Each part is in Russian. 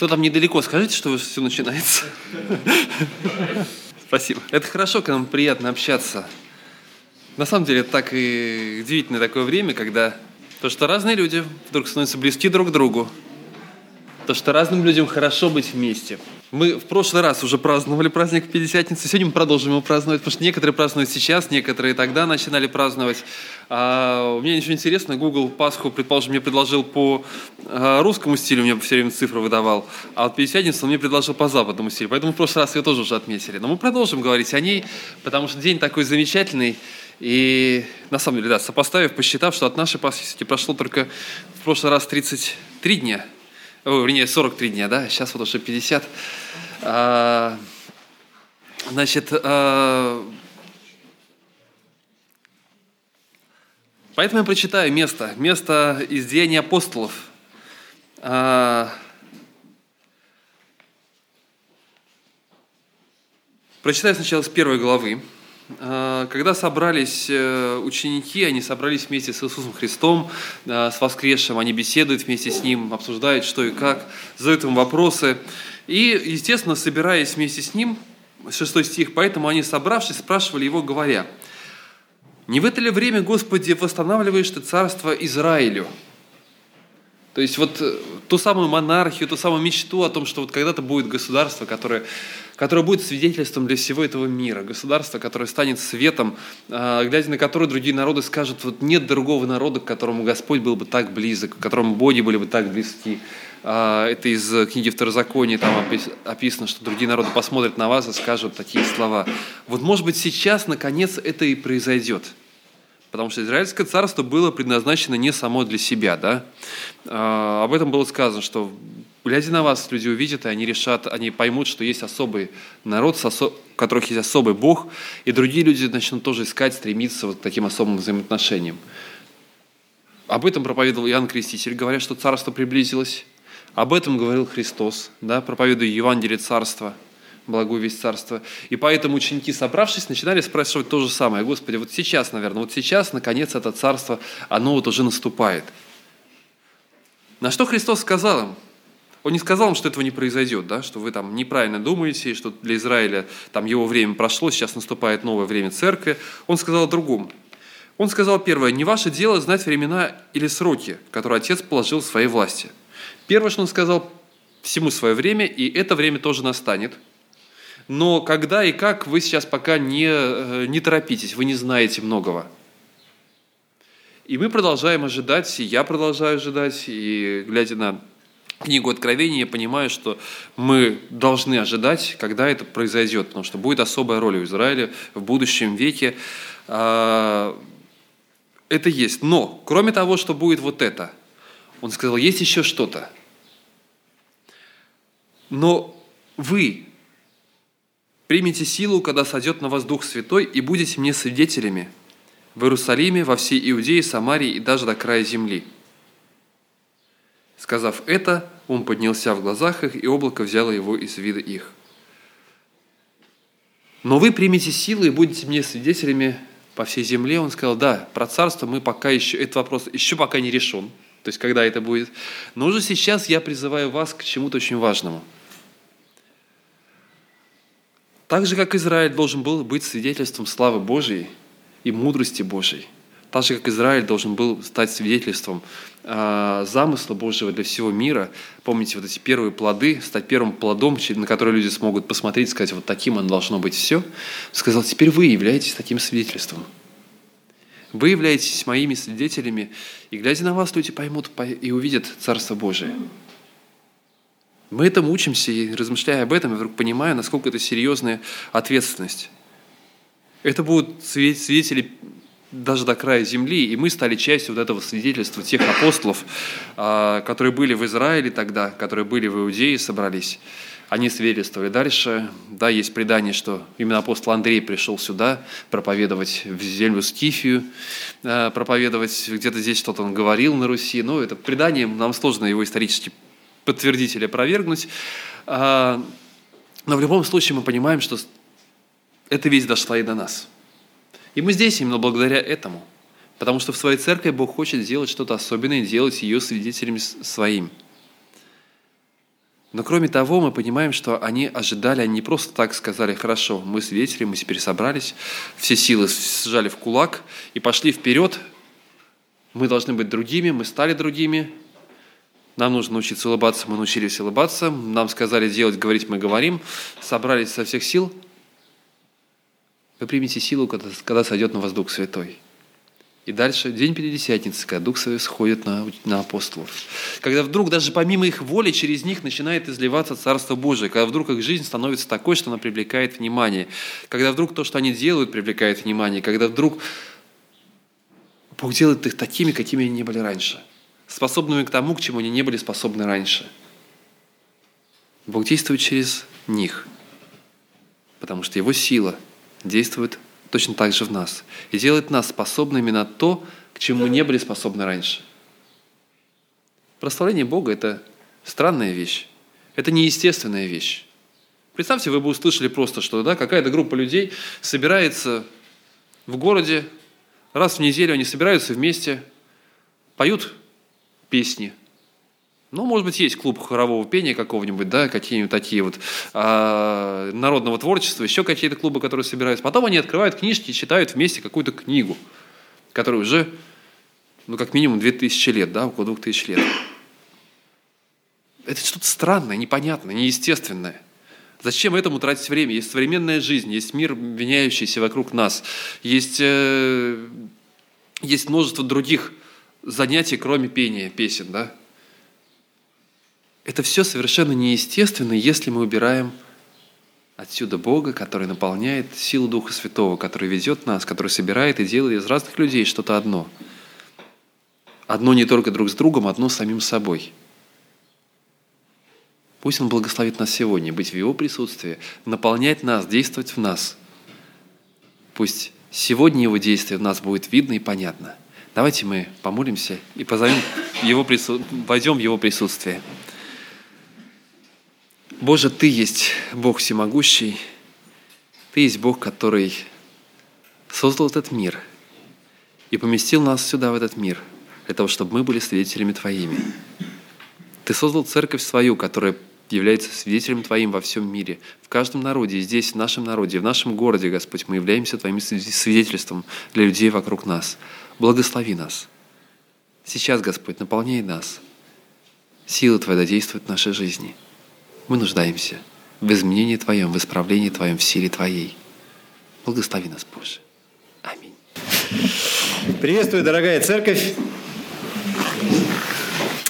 Кто там недалеко, скажите, что все начинается. Спасибо. Это хорошо, когда нам приятно общаться. На самом деле, так и удивительное такое время, когда то, что разные люди вдруг становятся близки друг к другу, то, что разным людям хорошо быть вместе. Мы в прошлый раз уже праздновали праздник Пятидесятницы, сегодня мы продолжим его праздновать, потому что некоторые празднуют сейчас, некоторые тогда начинали праздновать. А у меня ничего интересного, Google Пасху, предположим, мне предложил по а, русскому стилю, мне все время цифры выдавал, а вот Пятидесятницу мне предложил по западному стилю, поэтому в прошлый раз ее тоже уже отметили. Но мы продолжим говорить о ней, потому что день такой замечательный, и на самом деле, да, сопоставив, посчитав, что от нашей Пасхи прошло только в прошлый раз 33 дня, о, вернее, 43 дня, да, сейчас вот уже 50. А, значит, а, поэтому я прочитаю место, место из Деяний апостолов. А, прочитаю сначала с первой главы. А, когда собрались э, ученики, они собрались вместе с Иисусом Христом, э, с воскресшим, они беседуют вместе с Ним, обсуждают, что и как, задают ему вопросы. И, естественно, собираясь вместе с Ним, шестой стих, поэтому они, собравшись, спрашивали Его, говоря, «Не в это ли время, Господи, восстанавливаешь Ты царство Израилю?» То есть вот э, ту самую монархию, ту самую мечту о том, что вот когда-то будет государство, которое, которое будет свидетельством для всего этого мира, государство, которое станет светом, а, глядя на которое другие народы скажут, вот нет другого народа, к которому Господь был бы так близок, к которому боги были бы так близки. А, это из книги Второзакония, там описано, что другие народы посмотрят на вас и скажут такие слова. Вот может быть сейчас, наконец, это и произойдет – Потому что Израильское царство было предназначено не само для себя. Да? А, об этом было сказано, что глядя на вас, люди увидят, и они решат, они поймут, что есть особый народ, у которых есть особый Бог, и другие люди начнут тоже искать, стремиться вот к таким особым взаимоотношениям. Об этом проповедовал Иоанн Креститель, говоря, что царство приблизилось. Об этом говорил Христос, да, проповедуя Евангелие царства – благую весть царства. И поэтому ученики, собравшись, начинали спрашивать то же самое. Господи, вот сейчас, наверное, вот сейчас, наконец, это царство, оно вот уже наступает. На что Христос сказал им? Он не сказал им, что этого не произойдет, да? что вы там неправильно думаете, что для Израиля там его время прошло, сейчас наступает новое время церкви. Он сказал о другом. Он сказал первое, не ваше дело знать времена или сроки, которые Отец положил в своей власти. Первое, что он сказал, всему свое время, и это время тоже настанет – но когда и как, вы сейчас пока не, э, не торопитесь, вы не знаете многого. И мы продолжаем ожидать, и я продолжаю ожидать, и глядя на книгу Откровения, я понимаю, что мы должны ожидать, когда это произойдет, потому что будет особая роль у Израиля в будущем веке. А, это есть. Но, кроме того, что будет вот это, он сказал, есть еще что-то. Но вы примите силу, когда сойдет на вас Дух Святой, и будете мне свидетелями в Иерусалиме, во всей Иудее, Самарии и даже до края земли». Сказав это, он поднялся в глазах их, и облако взяло его из вида их. «Но вы примете силу и будете мне свидетелями по всей земле». Он сказал, да, про царство мы пока еще, этот вопрос еще пока не решен, то есть когда это будет. Но уже сейчас я призываю вас к чему-то очень важному – так же, как Израиль должен был быть свидетельством славы Божьей и мудрости Божьей. Так же, как Израиль должен был стать свидетельством э, замысла Божьего для всего мира. Помните, вот эти первые плоды, стать первым плодом, на который люди смогут посмотреть и сказать, вот таким оно должно быть все. Сказал, теперь вы являетесь таким свидетельством. Вы являетесь моими свидетелями, и глядя на вас, люди поймут и увидят Царство Божие. Мы этому учимся, и размышляя об этом, я вдруг понимаю, насколько это серьезная ответственность. Это будут свидетели даже до края земли, и мы стали частью вот этого свидетельства тех апостолов, а, которые были в Израиле тогда, которые были в Иудее, собрались. Они свидетельствовали. Дальше, да, есть предание, что именно апостол Андрей пришел сюда проповедовать в землю Скифию, а, проповедовать, где-то здесь что-то он говорил на Руси. Но это предание, нам сложно его исторически подтвердить или опровергнуть. А, но в любом случае мы понимаем, что эта весть дошла и до нас. И мы здесь именно благодаря этому. Потому что в своей церкви Бог хочет сделать что-то особенное и делать ее свидетелями своим. Но кроме того, мы понимаем, что они ожидали, они не просто так сказали, хорошо, мы свидетели, мы теперь собрались, все силы сжали в кулак и пошли вперед, мы должны быть другими, мы стали другими, нам нужно научиться улыбаться, мы научились улыбаться, нам сказали делать, говорить, мы говорим, собрались со всех сил. Вы примете силу, когда, когда сойдет на вас Дух Святой – и дальше день Пятидесятницы, когда Дух Святой сходит на, на апостолов. Когда вдруг даже помимо их воли через них начинает изливаться Царство Божие. Когда вдруг их жизнь становится такой, что она привлекает внимание. Когда вдруг то, что они делают, привлекает внимание. Когда вдруг Бог делает их такими, какими они не были раньше. Способными к тому, к чему они не были способны раньше. Бог действует через них. Потому что Его сила действует точно так же в нас. И делает нас способными на то, к чему не были способны раньше. Прославление Бога – это странная вещь. Это неестественная вещь. Представьте, вы бы услышали просто, что да, какая-то группа людей собирается в городе, раз в неделю они собираются вместе, поют песни, ну, может быть, есть клуб хорового пения какого-нибудь, да, какие-нибудь такие вот а, народного творчества, еще какие-то клубы, которые собираются. Потом они открывают книжки и читают вместе какую-то книгу, которая уже, ну, как минимум 2000 лет, да, около 2000 лет. Это что-то странное, непонятное, неестественное. Зачем этому тратить время? Есть современная жизнь, есть мир, меняющийся вокруг нас, есть, э, есть множество других занятий, кроме пения песен, да? Это все совершенно неестественно, если мы убираем отсюда Бога, который наполняет силу Духа Святого, который ведет нас, который собирает и делает из разных людей что-то одно. Одно не только друг с другом, одно с самим собой. Пусть Он благословит нас сегодня, быть в Его присутствии, наполнять нас, действовать в нас. Пусть сегодня Его действие в нас будет видно и понятно. Давайте мы помолимся и позовем его прису... войдем в Его присутствие. Боже, Ты есть Бог всемогущий, Ты есть Бог, который создал этот мир и поместил нас сюда, в этот мир, для того, чтобы мы были свидетелями Твоими. Ты создал церковь свою, которая является свидетелем Твоим во всем мире, в каждом народе, и здесь, в нашем народе, в нашем городе, Господь, мы являемся Твоим свидетельством для людей вокруг нас. Благослови нас. Сейчас, Господь, наполняй нас. Сила Твоя действует в нашей жизни – мы нуждаемся в изменении Твоем, в исправлении Твоем, в силе Твоей. Благослови нас, Боже. Аминь. Приветствую, дорогая церковь,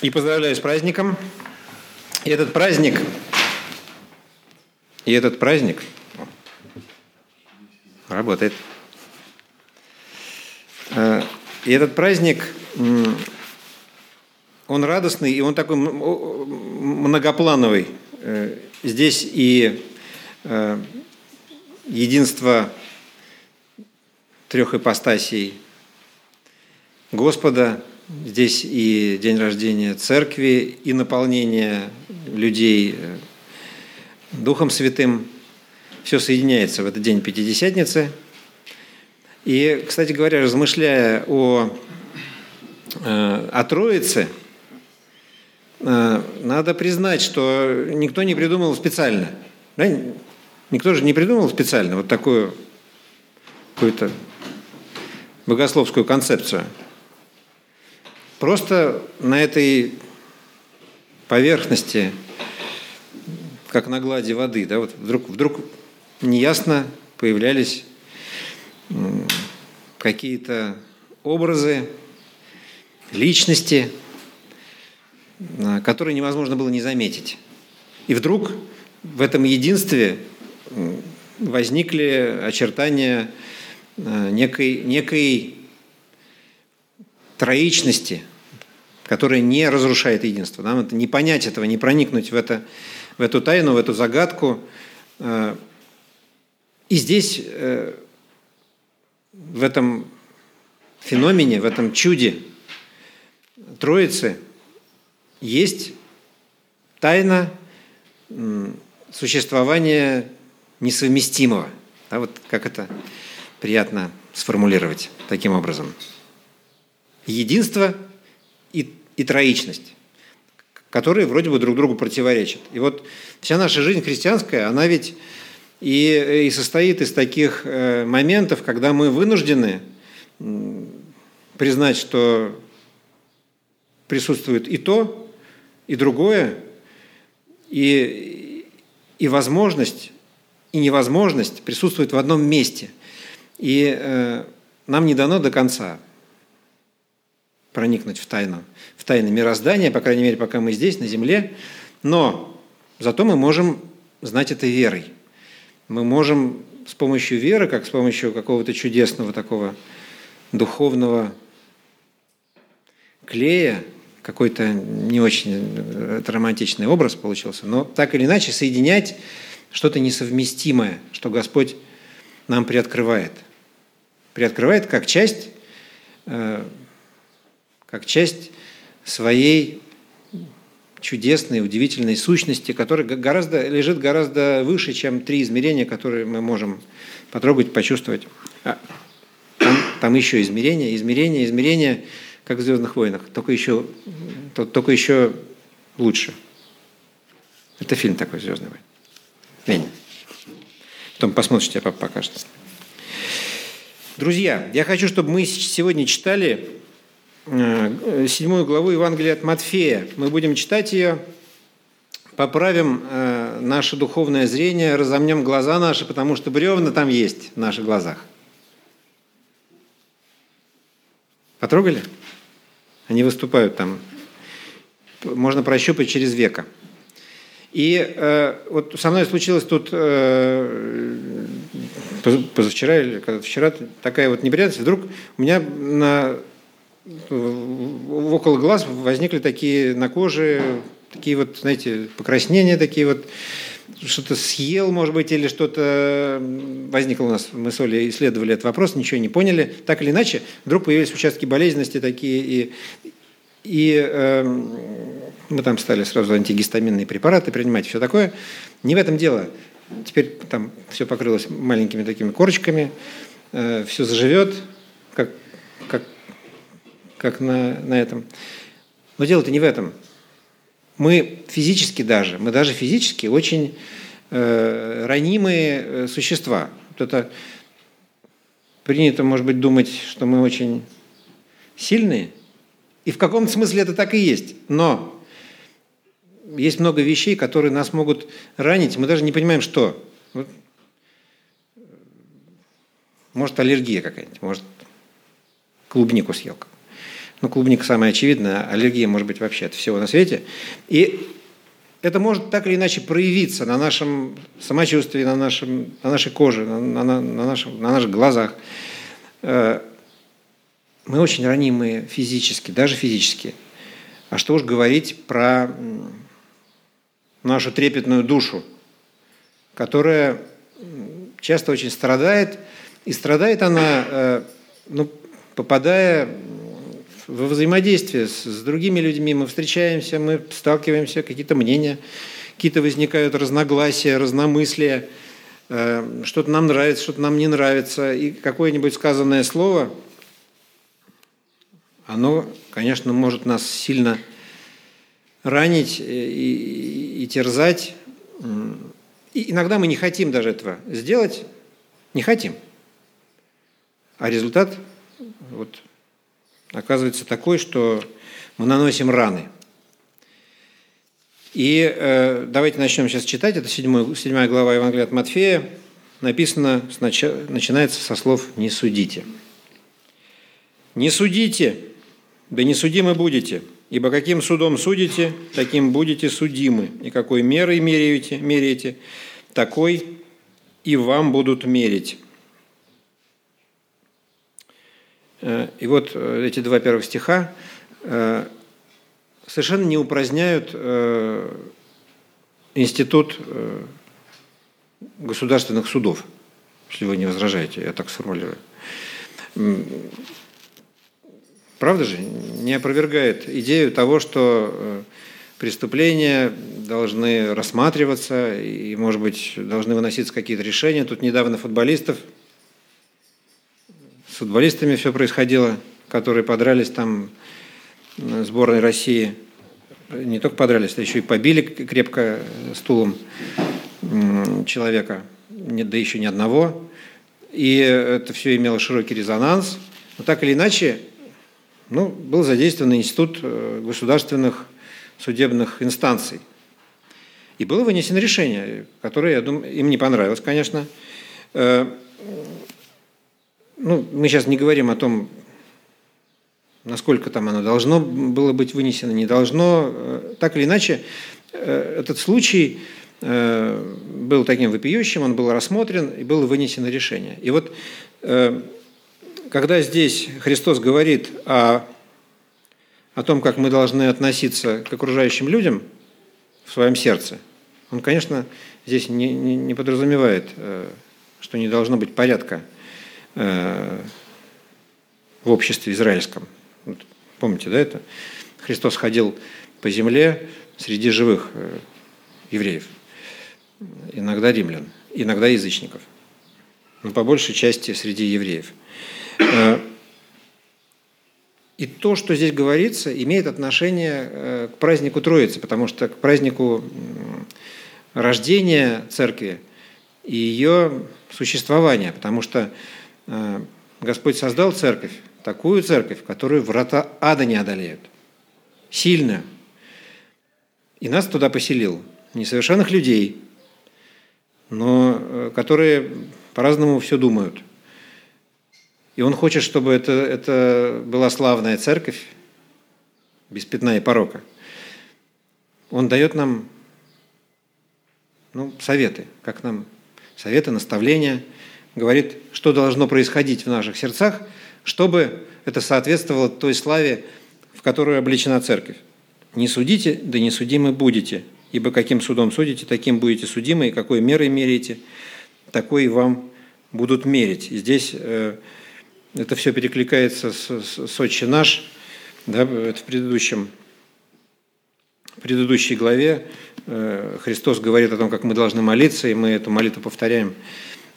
и поздравляю с праздником. И этот праздник, и этот праздник работает. И этот праздник, он радостный, и он такой многоплановый. Э, здесь и э, единство трех ипостасей Господа, здесь и день рождения церкви, и наполнение людей э, Духом Святым. Все соединяется в этот день Пятидесятницы. И, кстати говоря, размышляя о, о Троице – Э, надо признать, что никто не придумал специально. Да? Никто же не придумал специально вот такую какую-то богословскую концепцию. Просто на этой поверхности, как на глади воды, да, вот вдруг, вдруг неясно появлялись какие-то образы, личности – Э, который невозможно было не заметить. И вдруг в этом единстве возникли очертания э, некой, некой троичности, которая не разрушает единство. Нам это не понять этого, не проникнуть в, это, в эту тайну, в эту загадку. Э, и здесь, в этом феномене, в этом чуде Троицы – есть тайна существования несовместимого. Да, вот как это приятно сформулировать таким образом. Единство и, и троичность. которые вроде бы друг другу противоречат. И вот вся наша жизнь христианская, она ведь и, и состоит из таких э, моментов, когда мы вынуждены признать, что присутствует и то, и другое, и, и возможность, и невозможность присутствует в одном месте. И э, нам не дано до конца проникнуть в тайну, в тайны мироздания, по крайней мере, пока мы здесь, на земле, но зато мы можем знать это верой. Мы можем с помощью веры, как с помощью какого-то чудесного такого духовного клея, какой-то не очень это романтичный образ получился, но так или иначе соединять что-то несовместимое, что Господь нам приоткрывает. Приоткрывает как часть э, как часть своей чудесной, удивительной сущности, которая гораздо, лежит гораздо выше, чем три измерения, которые мы можем потрогать, почувствовать. А там, там еще измерения, измерения, измерения, как в «Звездных войнах», только еще, только еще лучше. Это фильм такой «Звездный войны». Ленин. Потом посмотришь, тебе папа покажет. Друзья, я хочу, чтобы мы сегодня читали седьмую главу Евангелия от Матфея. Мы будем читать ее, поправим э, наше духовное зрение, разомнем глаза наши, потому что бревна там есть в наших глазах. Потрогали? Они выступают там. Можно прощупать через века. И э, вот со мной случилось тут э, позавчера или когда вчера такая вот неприятность. Вдруг у меня на около глаз возникли такие на коже, такие вот, знаете, покраснения такие вот, что-то съел, может быть, или что-то возникло у нас. Мы с Олей исследовали этот вопрос, ничего не поняли. Так или иначе, вдруг появились участки болезненности такие, и, и э, мы там стали сразу антигистаминные препараты принимать, все такое. Не в этом дело. Теперь там все покрылось маленькими такими корочками, э, все заживет, как на, на этом. Но дело-то не в этом. Мы физически даже, мы даже физически очень э, ранимые э, существа. Вот это принято, может быть, думать, что мы очень сильные. И в каком-то смысле это так и есть. Но есть много вещей, которые нас могут ранить. Мы даже не понимаем, что. Вот. Может, аллергия какая-нибудь, может, клубнику съел ну, клубника самая очевидная, аллергия может быть вообще от всего на свете. И это может так или иначе проявиться на нашем самочувствии, на, нашем, на нашей коже, на, на, на, нашем, на наших глазах. Э, мы очень ранимые физически, даже физически. А что уж говорить про нашу трепетную душу, которая часто очень страдает, и страдает она, э, ну, попадая во взаимодействии с, с другими людьми мы встречаемся, мы сталкиваемся, какие-то мнения, какие-то возникают разногласия, разномыслия, э, что-то нам нравится, что-то нам не нравится, и какое-нибудь сказанное слово, оно, конечно, может нас сильно ранить и, и, и терзать. И иногда мы не хотим даже этого сделать, не хотим. А результат вот оказывается такой, что мы наносим раны. И э, давайте начнем сейчас читать. Это седьмая, седьмая глава Евангелия от Матфея. Написано, сначала, начинается со слов «не судите». «Не судите, да не судимы будете, ибо каким судом судите, таким будете судимы, и какой мерой меряете, меряете такой и вам будут мерить». Э, и вот э, эти два первых стиха э, совершенно не упраздняют институт государственных судов, если вы не возражаете, я так сформулирую. Правда же? Не опровергает идею того, что преступления должны рассматриваться и, может быть, должны выноситься какие-то решения. Тут недавно футболистов футболистами все происходило, которые подрались там сборной России. не только подрались, а еще и побили крепко стулом человека, да еще ни одного. И это все имело широкий резонанс. Но так или иначе, ну, был задействован институт э, государственных судебных инстанций. И было вынесено решение, которое, я думаю, им не понравилось, конечно. Ну, мы сейчас не говорим о том, насколько там оно должно было быть вынесено, не должно. Э, так или иначе, э, этот случай э, был таким вопиющим, он был рассмотрен и было вынесено решение. И вот когда здесь Христос говорит о, о том, как мы должны относиться к окружающим людям в своем сердце, он, конечно, здесь не, не, не подразумевает, что не должно быть порядка в обществе израильском. Помните, да, это? Христос ходил по земле среди живых э, евреев, иногда римлян, иногда язычников, но по большей части среди евреев. Э, и то, что здесь говорится, имеет отношение э, к празднику Троицы, потому что к празднику рождения церкви и ее существования, потому что Господь создал церковь, такую церковь, которую врата ада не одолеют. Сильную. И нас туда поселил. Несовершенных людей, но э, которые по-разному все думают. И он хочет, чтобы это, это была славная церковь, без пятна и порока. Он дает нам ну, советы, как нам советы, наставления, говорит, что должно происходить в наших сердцах – чтобы это соответствовало той славе, в которую облечена церковь. «Не судите, да не судимы будете, ибо каким судом судите, таким будете судимы, и какой мерой меряете, такой вам будут мерить». Здесь э, это все перекликается с, с, с «Отче наш», да, это в предыдущем в предыдущей главе э, Христос говорит о том, как мы должны молиться, и мы эту молитву повторяем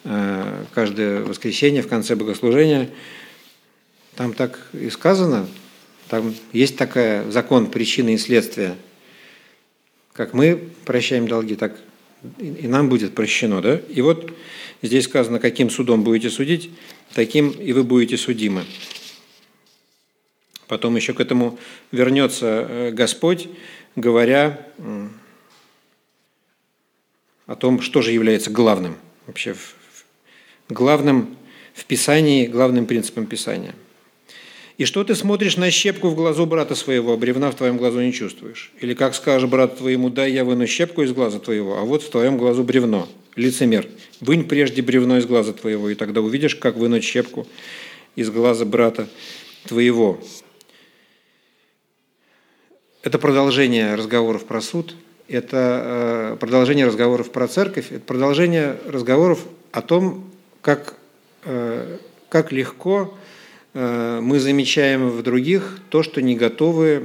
каждое воскресенье в конце богослужения – там так и сказано, там есть такой закон причины и следствия. Как мы прощаем долги, так и нам будет прощено. Да? И вот здесь сказано, каким судом будете судить, таким и вы будете судимы. Потом еще к этому вернется э, Господь, говоря о том, что же является главным вообще главным в Писании, главным принципом Писания – и что ты смотришь на щепку в глазу брата своего, а бревна в твоем глазу не чувствуешь? Или как скажешь брату твоему, дай я выну щепку из глаза твоего, а вот в твоем глазу бревно. Лицемер, вынь прежде бревно из глаза твоего, и тогда увидишь, как вынуть щепку из глаза брата твоего. Это продолжение разговоров про суд, это э, продолжение разговоров про церковь, это продолжение разговоров о том, как, э, как легко Э, мы замечаем в других то, что не готовы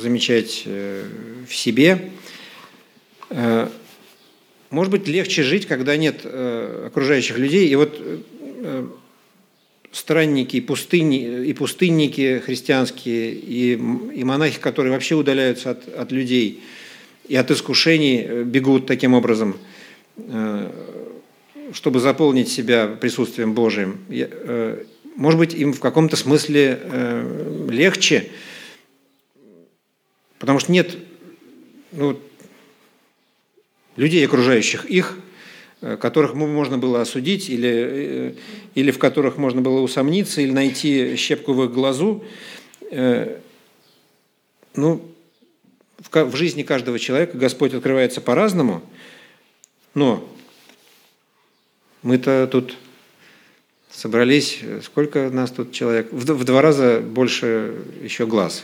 замечать э, в себе. Может быть, легче жить, когда нет окружающих людей. И вот странники, и, пустыни, и пустынники христианские, и, и монахи, которые вообще удаляются от, от людей и от искушений, бегут таким образом, чтобы заполнить себя присутствием Божиим может быть, им в каком-то смысле э, легче, потому что нет ну, людей, окружающих их, э, которых можно было осудить, или, э, или в которых можно было усомниться, или найти щепку в их глазу. Ну, в жизни каждого человека Господь открывается по-разному, но мы-то тут собрались, сколько нас тут человек? В, в два раза больше еще глаз,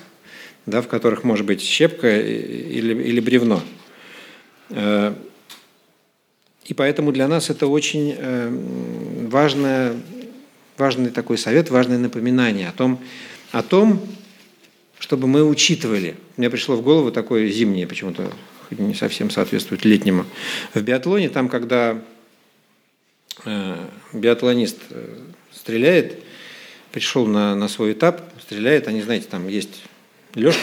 да, в которых может быть щепка или, или бревно. Э, и поэтому для нас это очень э, важное, важный такой совет, важное напоминание о том, о том, чтобы мы учитывали. Мне пришло в голову такое зимнее, почему-то не совсем соответствует летнему. В биатлоне, там, когда биатлонист э, стреляет, пришел на, на свой этап, стреляет, они, знаете, там есть леж,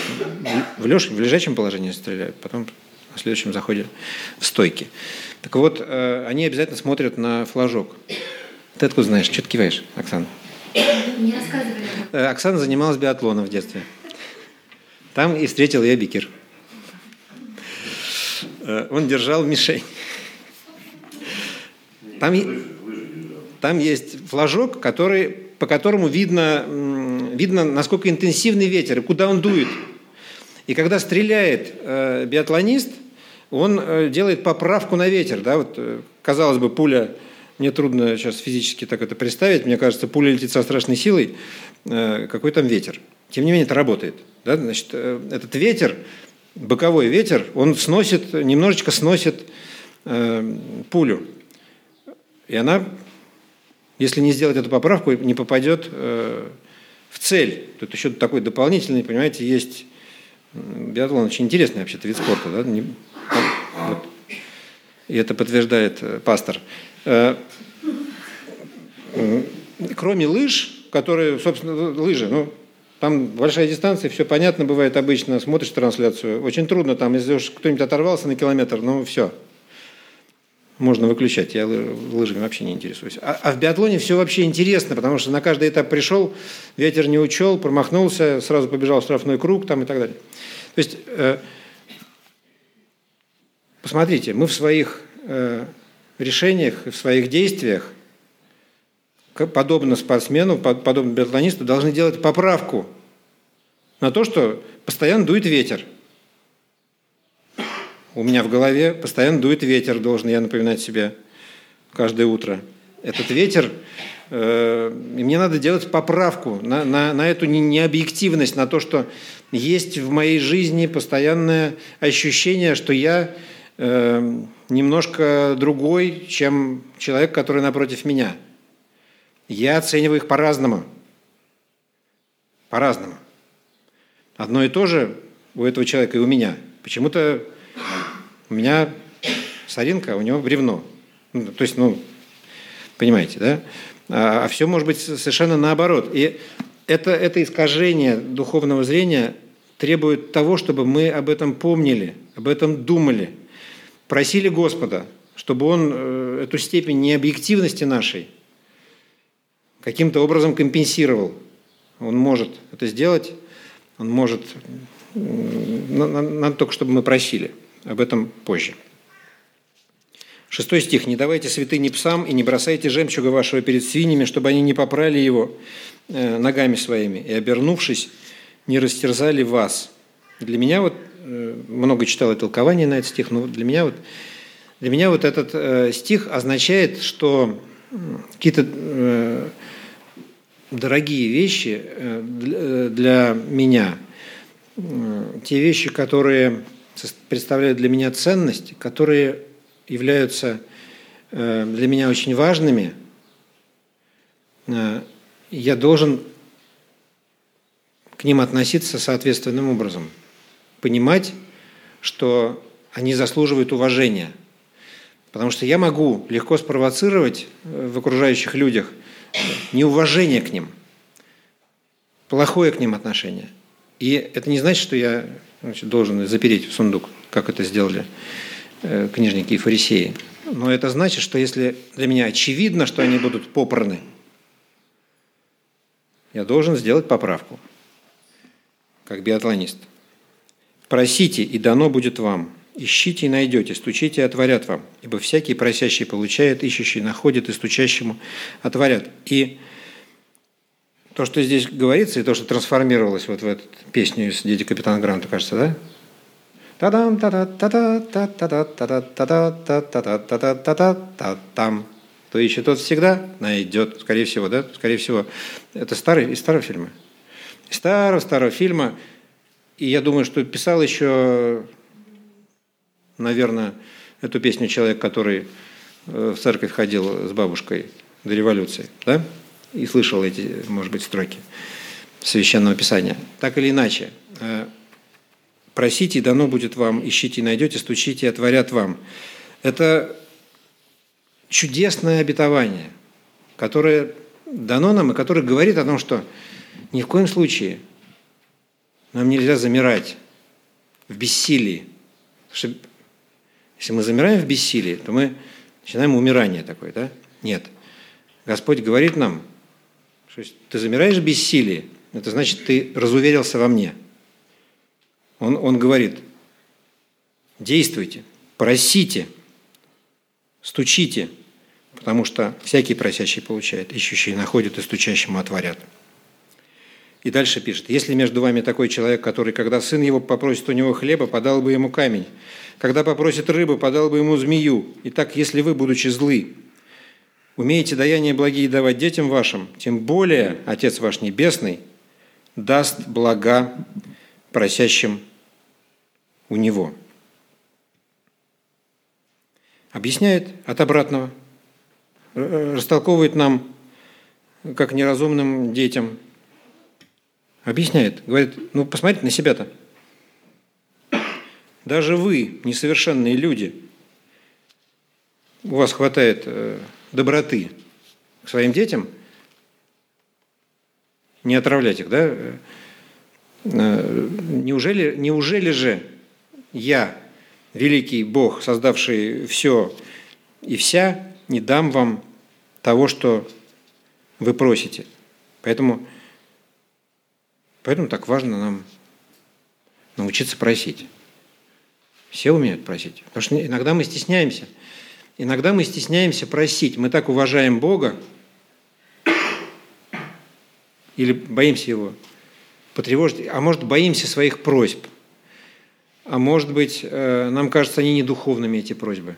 в, леж, в лежачем положении стреляют, потом в следующем заходе в стойке. Так вот, э, они обязательно смотрят на флажок. Ты откуда знаешь? Что ты киваешь, Оксана? Не рассказывали. Э, Оксана занималась биатлоном в детстве. Там и встретил я Бикер. Э, он держал мишень. Там, там есть флажок, который, по которому видно, видно, насколько интенсивный ветер и куда он дует. И когда стреляет э, биатлонист, он э, делает поправку на ветер. Да? Вот, э, казалось бы, пуля, мне трудно сейчас физически так это представить, мне кажется, пуля летит со страшной силой, э, какой там ветер. Тем не менее, это работает. Да? Значит, э, этот ветер, боковой ветер, он сносит, немножечко сносит э, пулю. И она, если не сделать эту поправку, не попадет э, в цель. Тут еще такой дополнительный, понимаете, есть биатлон очень интересный вообще-то вид спорта. Да? Вот. И это подтверждает э, пастор. Э, кроме лыж, которые, собственно, лыжи, ну, там большая дистанция, все понятно бывает обычно, смотришь трансляцию. Очень трудно там, если уж кто-нибудь оторвался на километр, ну все, можно выключать. Я лыжами вообще не интересуюсь. А, а в биатлоне все вообще интересно, потому что на каждый этап пришел, ветер не учел, промахнулся, сразу побежал в штрафной круг там и так далее. То есть, э, посмотрите, мы в своих э, решениях, в своих действиях подобно спортсмену, подобно биатлонисту, должны делать поправку на то, что постоянно дует ветер. У меня в голове постоянно дует ветер, должен я напоминать себе каждое утро. Этот ветер, э, и мне надо делать поправку на, на, на эту необъективность, на то, что есть в моей жизни постоянное ощущение, что я э, немножко другой, чем человек, который напротив меня – я оцениваю их по-разному. По-разному. Одно и то же у этого человека и у меня. Почему-то у меня соринка, у него бревно. Ну, то есть, ну, понимаете, да? А, а все может быть совершенно наоборот. И это, это искажение духовного зрения требует того, чтобы мы об этом помнили, об этом думали, просили Господа, чтобы Он э, эту степень необъективности нашей – каким-то образом компенсировал. Он может это сделать, он может... Надо только, чтобы мы просили. Об этом позже. Шестой стих. «Не давайте святыни псам и не бросайте жемчуга вашего перед свиньями, чтобы они не попрали его э, ногами своими, и, обернувшись, не растерзали вас». Для меня вот, э, много читал толкование на этот стих, но для меня вот, для меня вот этот э, стих означает, что какие-то дорогие вещи для меня, те вещи, которые представляют для меня ценность, которые являются э, для меня очень важными, я должен к ним относиться соответственным образом. Понимать, что они заслуживают уважения. Потому что я могу легко спровоцировать в окружающих людях – неуважение к ним, плохое к ним отношение. И это не значит, что я значит, должен запереть в сундук, как это сделали э, книжники и фарисеи. Но это значит, что если для меня очевидно, что они будут попраны, я должен сделать поправку, как биатлонист. Просите, и дано будет вам. Ищите и найдете, стучите и отворят вам, ибо всякий просящий получает, ищущий находит и стучащему отворят. И то, что здесь говорится, и то, что трансформировалось вот в эту песню из «Дети капитана Гранта», кажется, да? Та-дам, та-та-та-та-та-та-та-та-та-та-та-та-там. То ищет тот всегда найдет, скорее всего, да? Скорее всего. Это старый, из старого фильма. Из старого-старого фильма. И я думаю, что писал еще наверное, эту песню человек, который э, в церковь ходил с бабушкой до революции, да? И слышал эти, может быть, строки Священного Писания. Так или иначе, э, просите, и дано будет вам, ищите и найдете, стучите и отворят вам. Это чудесное обетование, которое дано нам и которое говорит о том, что ни в коем случае Нам нельзя замирать в бессилии. Потому что если мы замираем в бессилии, то мы начинаем умирание такое, да? Нет. Господь говорит нам, что ты замираешь в бессилии, это значит, ты разуверился во мне. Он, он говорит, действуйте, просите, стучите, потому что всякий просящий получает, ищущий находит и стучащему отворят. И дальше пишет, если между вами такой человек, который, когда сын его попросит у него хлеба, подал бы ему камень, когда попросит рыбы, подал бы ему змею. Итак, если вы, будучи злы, умеете даяние благие давать детям вашим, тем более Отец ваш Небесный даст блага просящим у Него. Объясняет от обратного, растолковывает нам, как неразумным детям – Объясняет. Говорит, ну посмотрите на себя-то. Даже вы, несовершенные люди, у вас хватает э, доброты к своим детям, не отравлять их, да? Э, неужели, неужели же я, великий Бог, создавший все и вся, не дам вам того, что вы просите? Поэтому Поэтому так важно нам научиться просить. Все умеют просить. Потому что иногда мы стесняемся. Иногда мы стесняемся просить. Мы так уважаем Бога или боимся Его потревожить, а может, боимся своих просьб. А может быть, э, нам кажется, они не духовными, эти просьбы.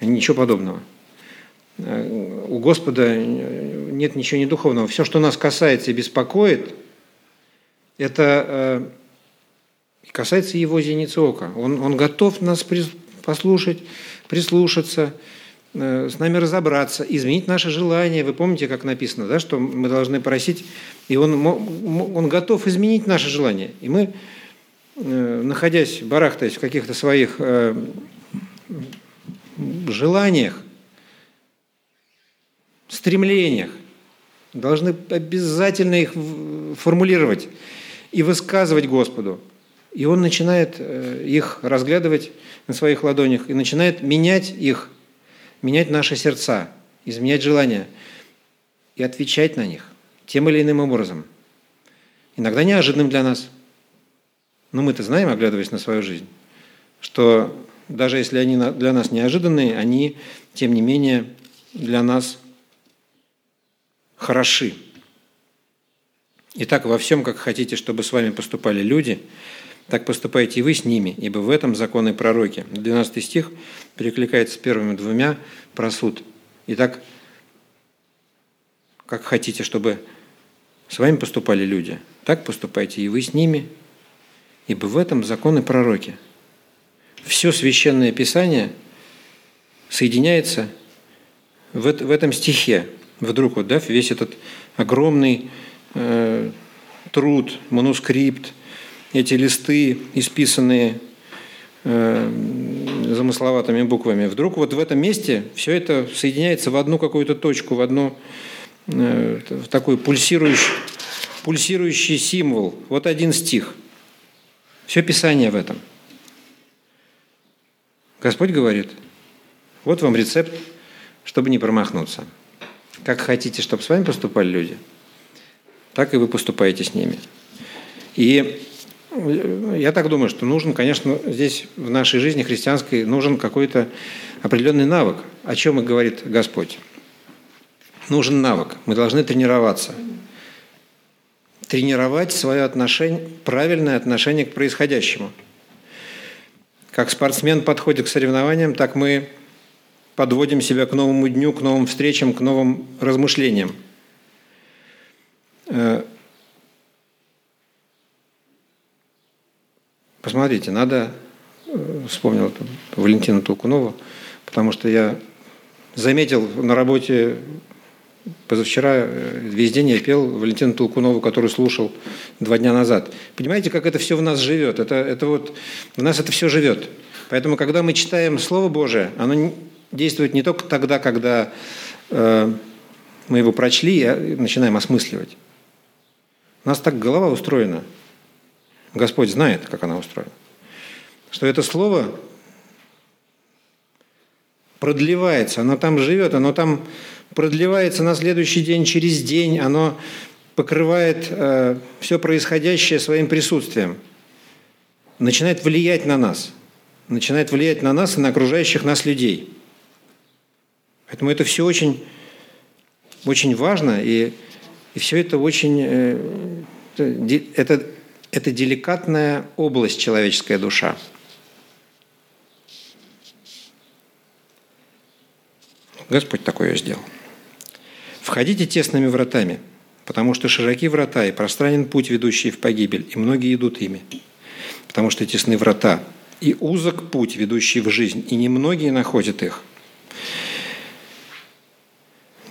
Ничего подобного. Э, у Господа нет ничего не духовного. Все, что нас касается и беспокоит – это э, касается его зеницы ока. Он, он готов нас послушать, прислушаться, э, с нами разобраться, изменить наше желание. Вы помните, как написано, да, что мы должны просить, и он, он готов изменить наше желание. И мы, э, находясь, барахтаясь в каких-то своих желаниях, стремлениях, должны обязательно их формулировать и высказывать Господу. И он начинает э, их разглядывать на своих ладонях и начинает менять их, менять наши сердца, изменять желания и отвечать на них тем или иным образом. Иногда неожиданным для нас. Но мы-то знаем, оглядываясь на свою жизнь, что даже если они для нас неожиданные, они, тем не менее, для нас хороши. Итак, во всем, как хотите, чтобы с вами поступали люди, так поступайте и вы с ними, ибо в этом законы пророки. 12 стих перекликается с первыми двумя про суд. Итак, как хотите, чтобы с вами поступали люди, так поступайте и вы с ними, ибо в этом законы пророки. Все священное писание соединяется в, этом стихе. Вдруг вот, да, весь этот огромный Э, труд, манускрипт, эти листы, исписанные э, замысловатыми буквами. Вдруг вот в этом месте все это соединяется в одну какую-то точку, в одну э, в такой пульсирующий, пульсирующий символ. Вот один стих. Все Писание в этом. Господь говорит, вот вам рецепт, чтобы не промахнуться. Как хотите, чтобы с вами поступали люди – так и вы поступаете с ними. И я так думаю, что нужен, конечно, здесь в нашей жизни христианской нужен какой-то определенный навык. О чем и говорит Господь. Нужен навык. Мы должны тренироваться. Тренировать свое отношение, правильное отношение к происходящему. Как спортсмен подходит к соревнованиям, так мы подводим себя к новому дню, к новым встречам, к новым размышлениям – посмотрите, надо, э, вспомнил Валентина Толкунова, потому что я заметил на работе позавчера, э, весь день я пел Валентина Толкунову, которую слушал два дня назад. Понимаете, как это все в нас живет? Это, это вот, в нас это все живет. Поэтому, когда мы читаем Слово Божие, оно действует не только тогда, когда э, мы его прочли и начинаем осмысливать. У нас так голова устроена. Господь знает, как она устроена. Что это слово продлевается, оно там живет, оно там продлевается на следующий день, через день, оно покрывает э, все происходящее своим присутствием, начинает влиять на нас, начинает влиять на нас и на окружающих нас людей. Поэтому это все очень, очень важно, и, и все это очень... Э, это, это деликатная область человеческая душа. Господь такое сделал. Входите тесными вратами, потому что широки врата и пространен путь, ведущий в погибель, и многие идут ими. Потому что тесны врата, и узок путь, ведущий в жизнь, и немногие находят их.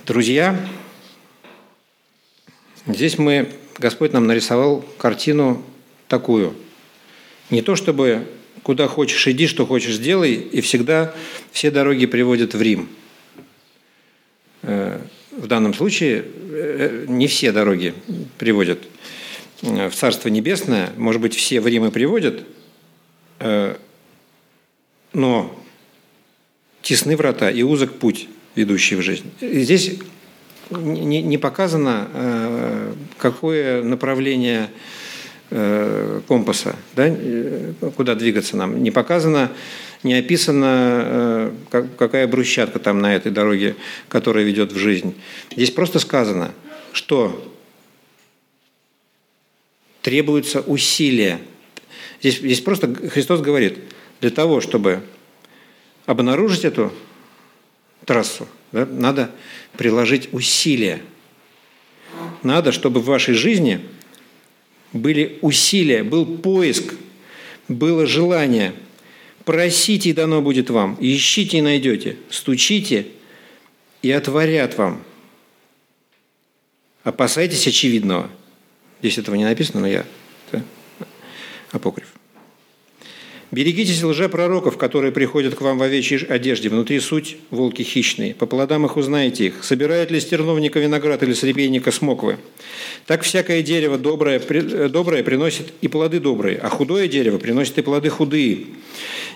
Друзья, здесь мы, Господь нам нарисовал картину такую. Не то чтобы куда хочешь иди, что хочешь делай, и всегда все дороги приводят в Рим – Э, в данном случае э, не все дороги приводят э, в Царство Небесное, может быть, все в Рим и приводят, но тесны врата и узок путь, ведущий в жизнь. Здесь не показано, какое направление компаса, да, куда двигаться нам. Не показано, не описано, э, какая брусчатка там на этой дороге, которая ведет в жизнь. Здесь просто сказано, что требуются усилия. Здесь, здесь просто Христос говорит, для того, чтобы обнаружить эту трассу, да, надо приложить усилия. Надо, чтобы в вашей жизни были усилия, был поиск, было желание – Просите, и дано будет вам. Ищите, и найдете. Стучите, и отворят вам. Опасайтесь очевидного. Здесь этого не написано, но я... Да? Апокриф. Берегитесь лжепророков, которые приходят к вам в овечьей одежде. Внутри суть – волки хищные. По плодам их узнаете их. Собирает ли стерновника виноград или сребейника смоквы? Так всякое дерево доброе, доброе приносит и плоды добрые, а худое дерево приносит и плоды худые.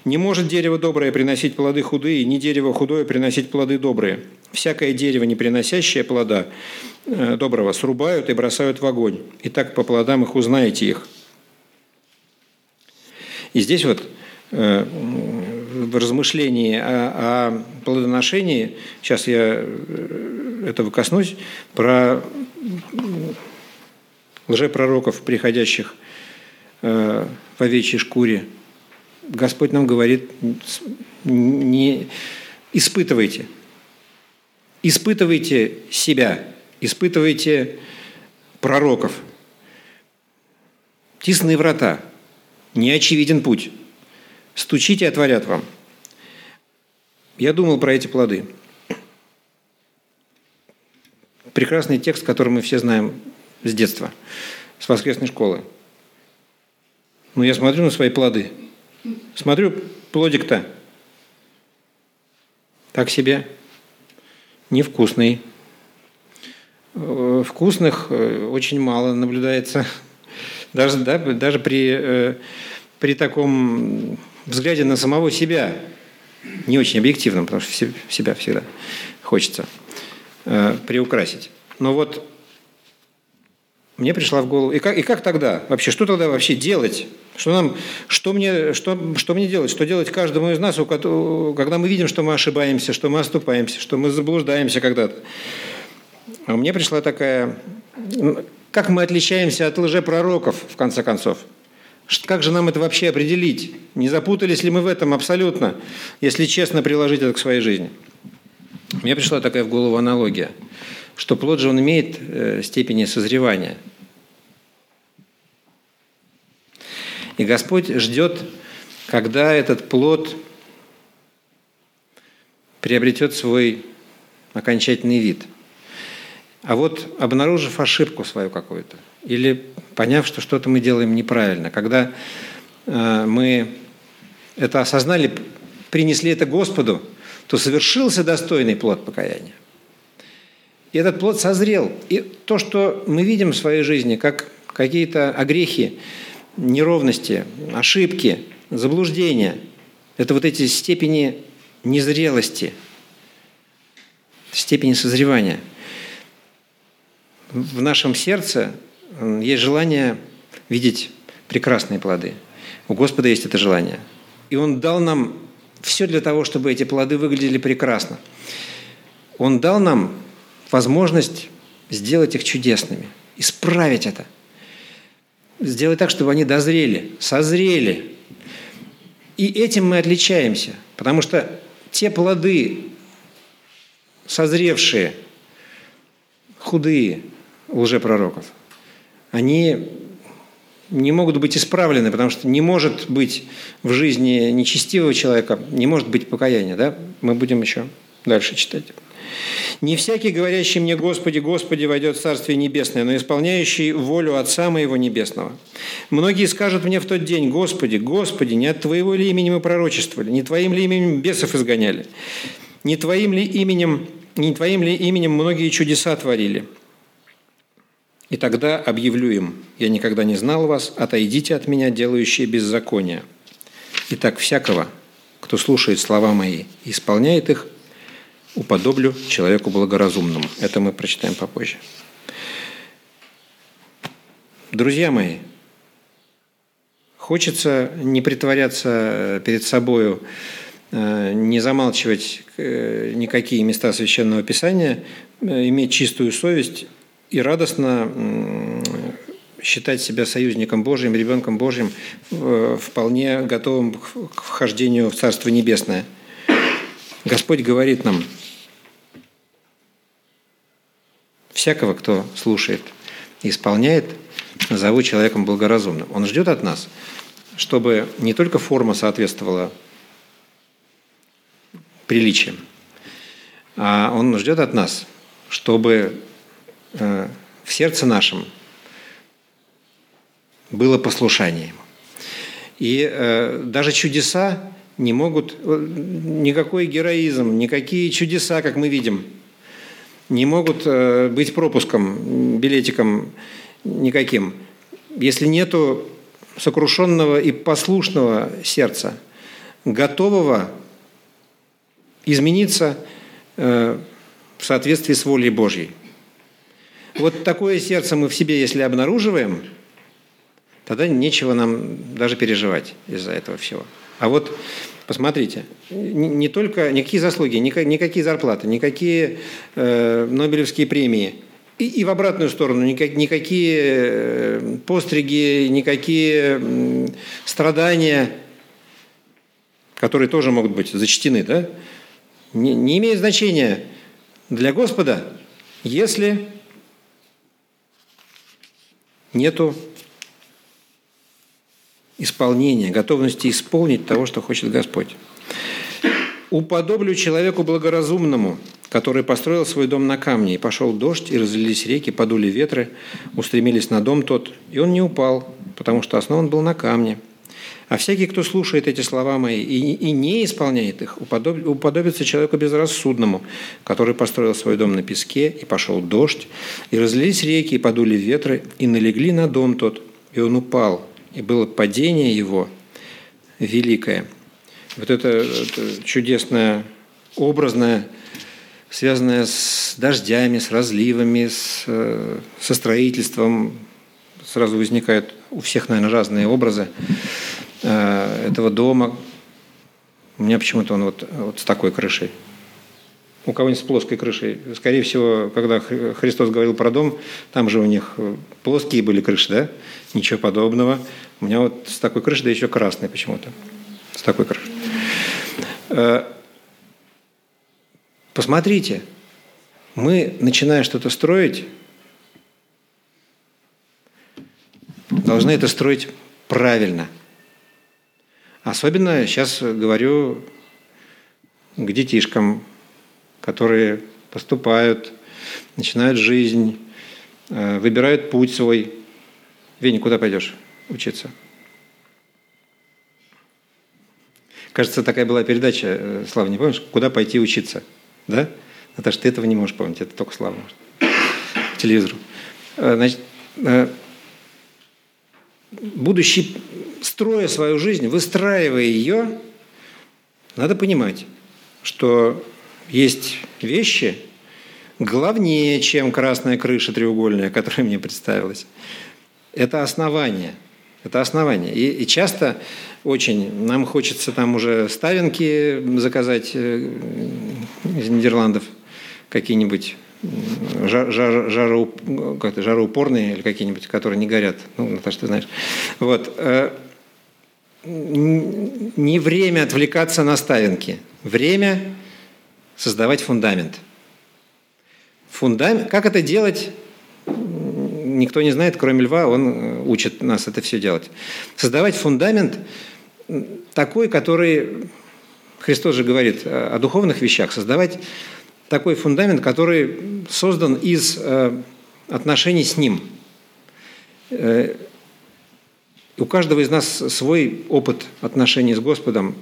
Не может дерево доброе приносить плоды худые, ни дерево худое приносить плоды добрые. Всякое дерево, не приносящее плода э, доброго, срубают и бросают в огонь. И так по плодам их узнаете их. И здесь вот э, в размышлении о, о плодоношении, сейчас я э, этого коснусь, про лжепророков, приходящих в овечьей шкуре – Господь нам говорит, не испытывайте. Испытывайте себя, испытывайте пророков. Тисные врата, неочевиден путь. Стучите, отворят вам. Я думал про эти плоды. Прекрасный текст, который мы все знаем с детства, с воскресной школы. Но я смотрю на свои плоды – Смотрю, плодик-то так себе, невкусный. Э, вкусных э, очень мало наблюдается. Даже, да, даже при, э, при таком взгляде на самого себя, не очень объективном, потому что себя всегда хочется приукрасить. Но вот мне пришла в голову, и как, и как тогда? Вообще, что тогда вообще делать? Что, нам, что, мне, что, что мне делать? Что делать каждому из нас, когда мы видим, что мы ошибаемся, что мы оступаемся, что мы заблуждаемся когда-то? А мне пришла такая... Как мы отличаемся от лжепророков, в конце концов? Как же нам это вообще определить? Не запутались ли мы в этом абсолютно, если честно приложить это к своей жизни? Мне пришла такая в голову аналогия – что плод же он имеет э, степени созревания. И Господь ждет, когда этот плод приобретет свой окончательный вид. А вот обнаружив ошибку свою какую-то, или поняв, что что-то мы делаем неправильно, когда э, мы это осознали, принесли это Господу, то совершился достойный плод покаяния. И этот плод созрел. И то, что мы видим в своей жизни, как какие-то огрехи, неровности, ошибки, заблуждения. Это вот эти степени незрелости, степени созревания. В нашем сердце есть желание видеть прекрасные плоды. У Господа есть это желание. И Он дал нам все для того, чтобы эти плоды выглядели прекрасно. Он дал нам возможность сделать их чудесными, исправить это. Сделать так, чтобы они дозрели, созрели. И этим мы отличаемся, потому что те плоды, созревшие, худые лжепророков, они не могут быть исправлены, потому что не может быть в жизни нечестивого человека, не может быть покаяния. Да? Мы будем еще дальше читать. «Не всякий, говорящий мне, Господи, Господи, войдет в Царствие Небесное, но исполняющий волю Отца Моего Небесного. Многие скажут мне в тот день, Господи, Господи, не от Твоего ли имени мы пророчествовали, не Твоим ли именем бесов изгоняли, не Твоим ли именем, не Твоим ли именем многие чудеса творили?» И тогда объявлю им, я никогда не знал вас, отойдите от меня, делающие беззаконие. Итак, всякого, кто слушает слова мои и исполняет их, уподоблю человеку благоразумному. Это мы прочитаем попозже. Друзья мои, хочется не притворяться перед собою, э, не замалчивать э, никакие места Священного Писания, э, иметь чистую совесть и радостно считать себя союзником Божьим, ребенком Божьим, вполне готовым к вхождению в Царство Небесное. Господь говорит нам, всякого, кто слушает и исполняет, назову человеком благоразумным. Он ждет от нас, чтобы не только форма соответствовала приличиям, а он ждет от нас, чтобы Э, в сердце нашем было послушание ему. И э, даже чудеса не могут, э, никакой героизм, никакие чудеса, как мы видим, не могут э, быть пропуском, билетиком никаким, если нету сокрушенного и послушного сердца, готового измениться э, в соответствии с волей Божьей. Вот такое сердце мы в себе, если обнаруживаем, тогда нечего нам даже переживать из-за этого всего. А вот посмотрите, не только никакие заслуги, никакие зарплаты, никакие э, Нобелевские премии, и, и в обратную сторону никак, никакие э, постриги, никакие страдания, которые тоже могут быть зачтены, да, не, не имеют значения для Господа, если нету исполнения, готовности исполнить того, что хочет Господь. «Уподоблю человеку благоразумному, который построил свой дом на камне, и пошел дождь, и разлились реки, подули ветры, устремились на дом тот, и он не упал, потому что основан был на камне. А всякий, кто слушает эти слова мои и, и не исполняет их, уподоб, уподобится человеку безрассудному, который построил свой дом на песке, и пошел дождь, и разлились реки, и подули ветры, и налегли на дом тот, и он упал, и было падение его великое. Вот это, это чудесное, образное, связанное с дождями, с разливами, с, э, со строительством, сразу возникают у всех, наверное, разные образы. Э, этого дома. У меня почему-то он вот, вот с такой крышей. У кого-нибудь с плоской крышей. Скорее всего, когда Христос говорил про дом, там же у них плоские были крыши, да? Ничего подобного. У меня вот с такой крышей, да еще красной почему-то. С такой крышей. Э, посмотрите, мы, начиная что-то строить, должны это строить правильно – Особенно сейчас говорю к детишкам, которые поступают, начинают жизнь, э, выбирают путь свой. Веня, куда пойдешь учиться? Кажется, такая была передача, э, Слава, не помнишь, куда пойти учиться? Да? Наташа, ты этого не можешь помнить, это только Слава может. По телевизору. Э, значит, будущий, строя свою жизнь, выстраивая ее, надо понимать, что есть вещи главнее, чем красная крыша треугольная, которая мне представилась. Это основание. Это основание. И, и часто очень нам хочется там уже ставинки заказать э, из Нидерландов какие-нибудь жар, жар, как жароупорные или какие-нибудь, которые не горят. Ну, Наташа, ты знаешь. Вот. Э, не время отвлекаться на ставинки. Время создавать фундамент. Фундамент. Как это делать? Никто не знает, кроме Льва, он э, учит нас это все делать. Создавать фундамент такой, который, Христос же говорит о духовных вещах, создавать такой фундамент, который создан из э, отношений с Ним. Э, у каждого из нас свой опыт отношений с Господом,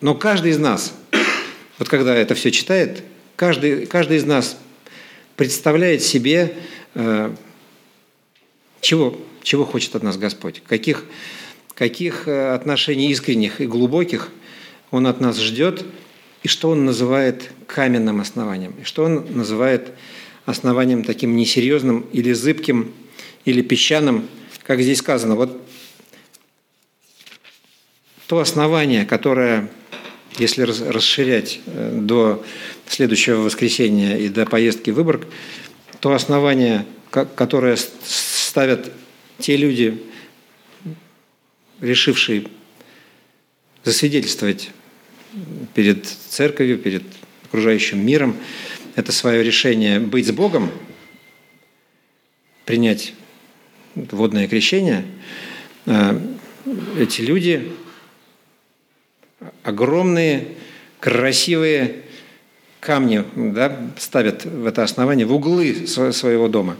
но каждый из нас, вот когда это все читает, каждый, каждый из нас представляет себе, э, чего, чего хочет от нас Господь, каких, каких отношений искренних и глубоких Он от нас ждет – и что он называет каменным основанием, и что он называет основанием таким несерьезным или зыбким, или песчаным, как здесь сказано. Вот то основание, которое, если расширять э, до следующего воскресенья и до поездки в Выборг, то основание, которое ставят те люди, решившие засвидетельствовать перед церковью, перед окружающим миром. Это свое решение быть с Богом, принять водное крещение. А, эти люди огромные, красивые камни да, ставят в это основание, в углы своего дома.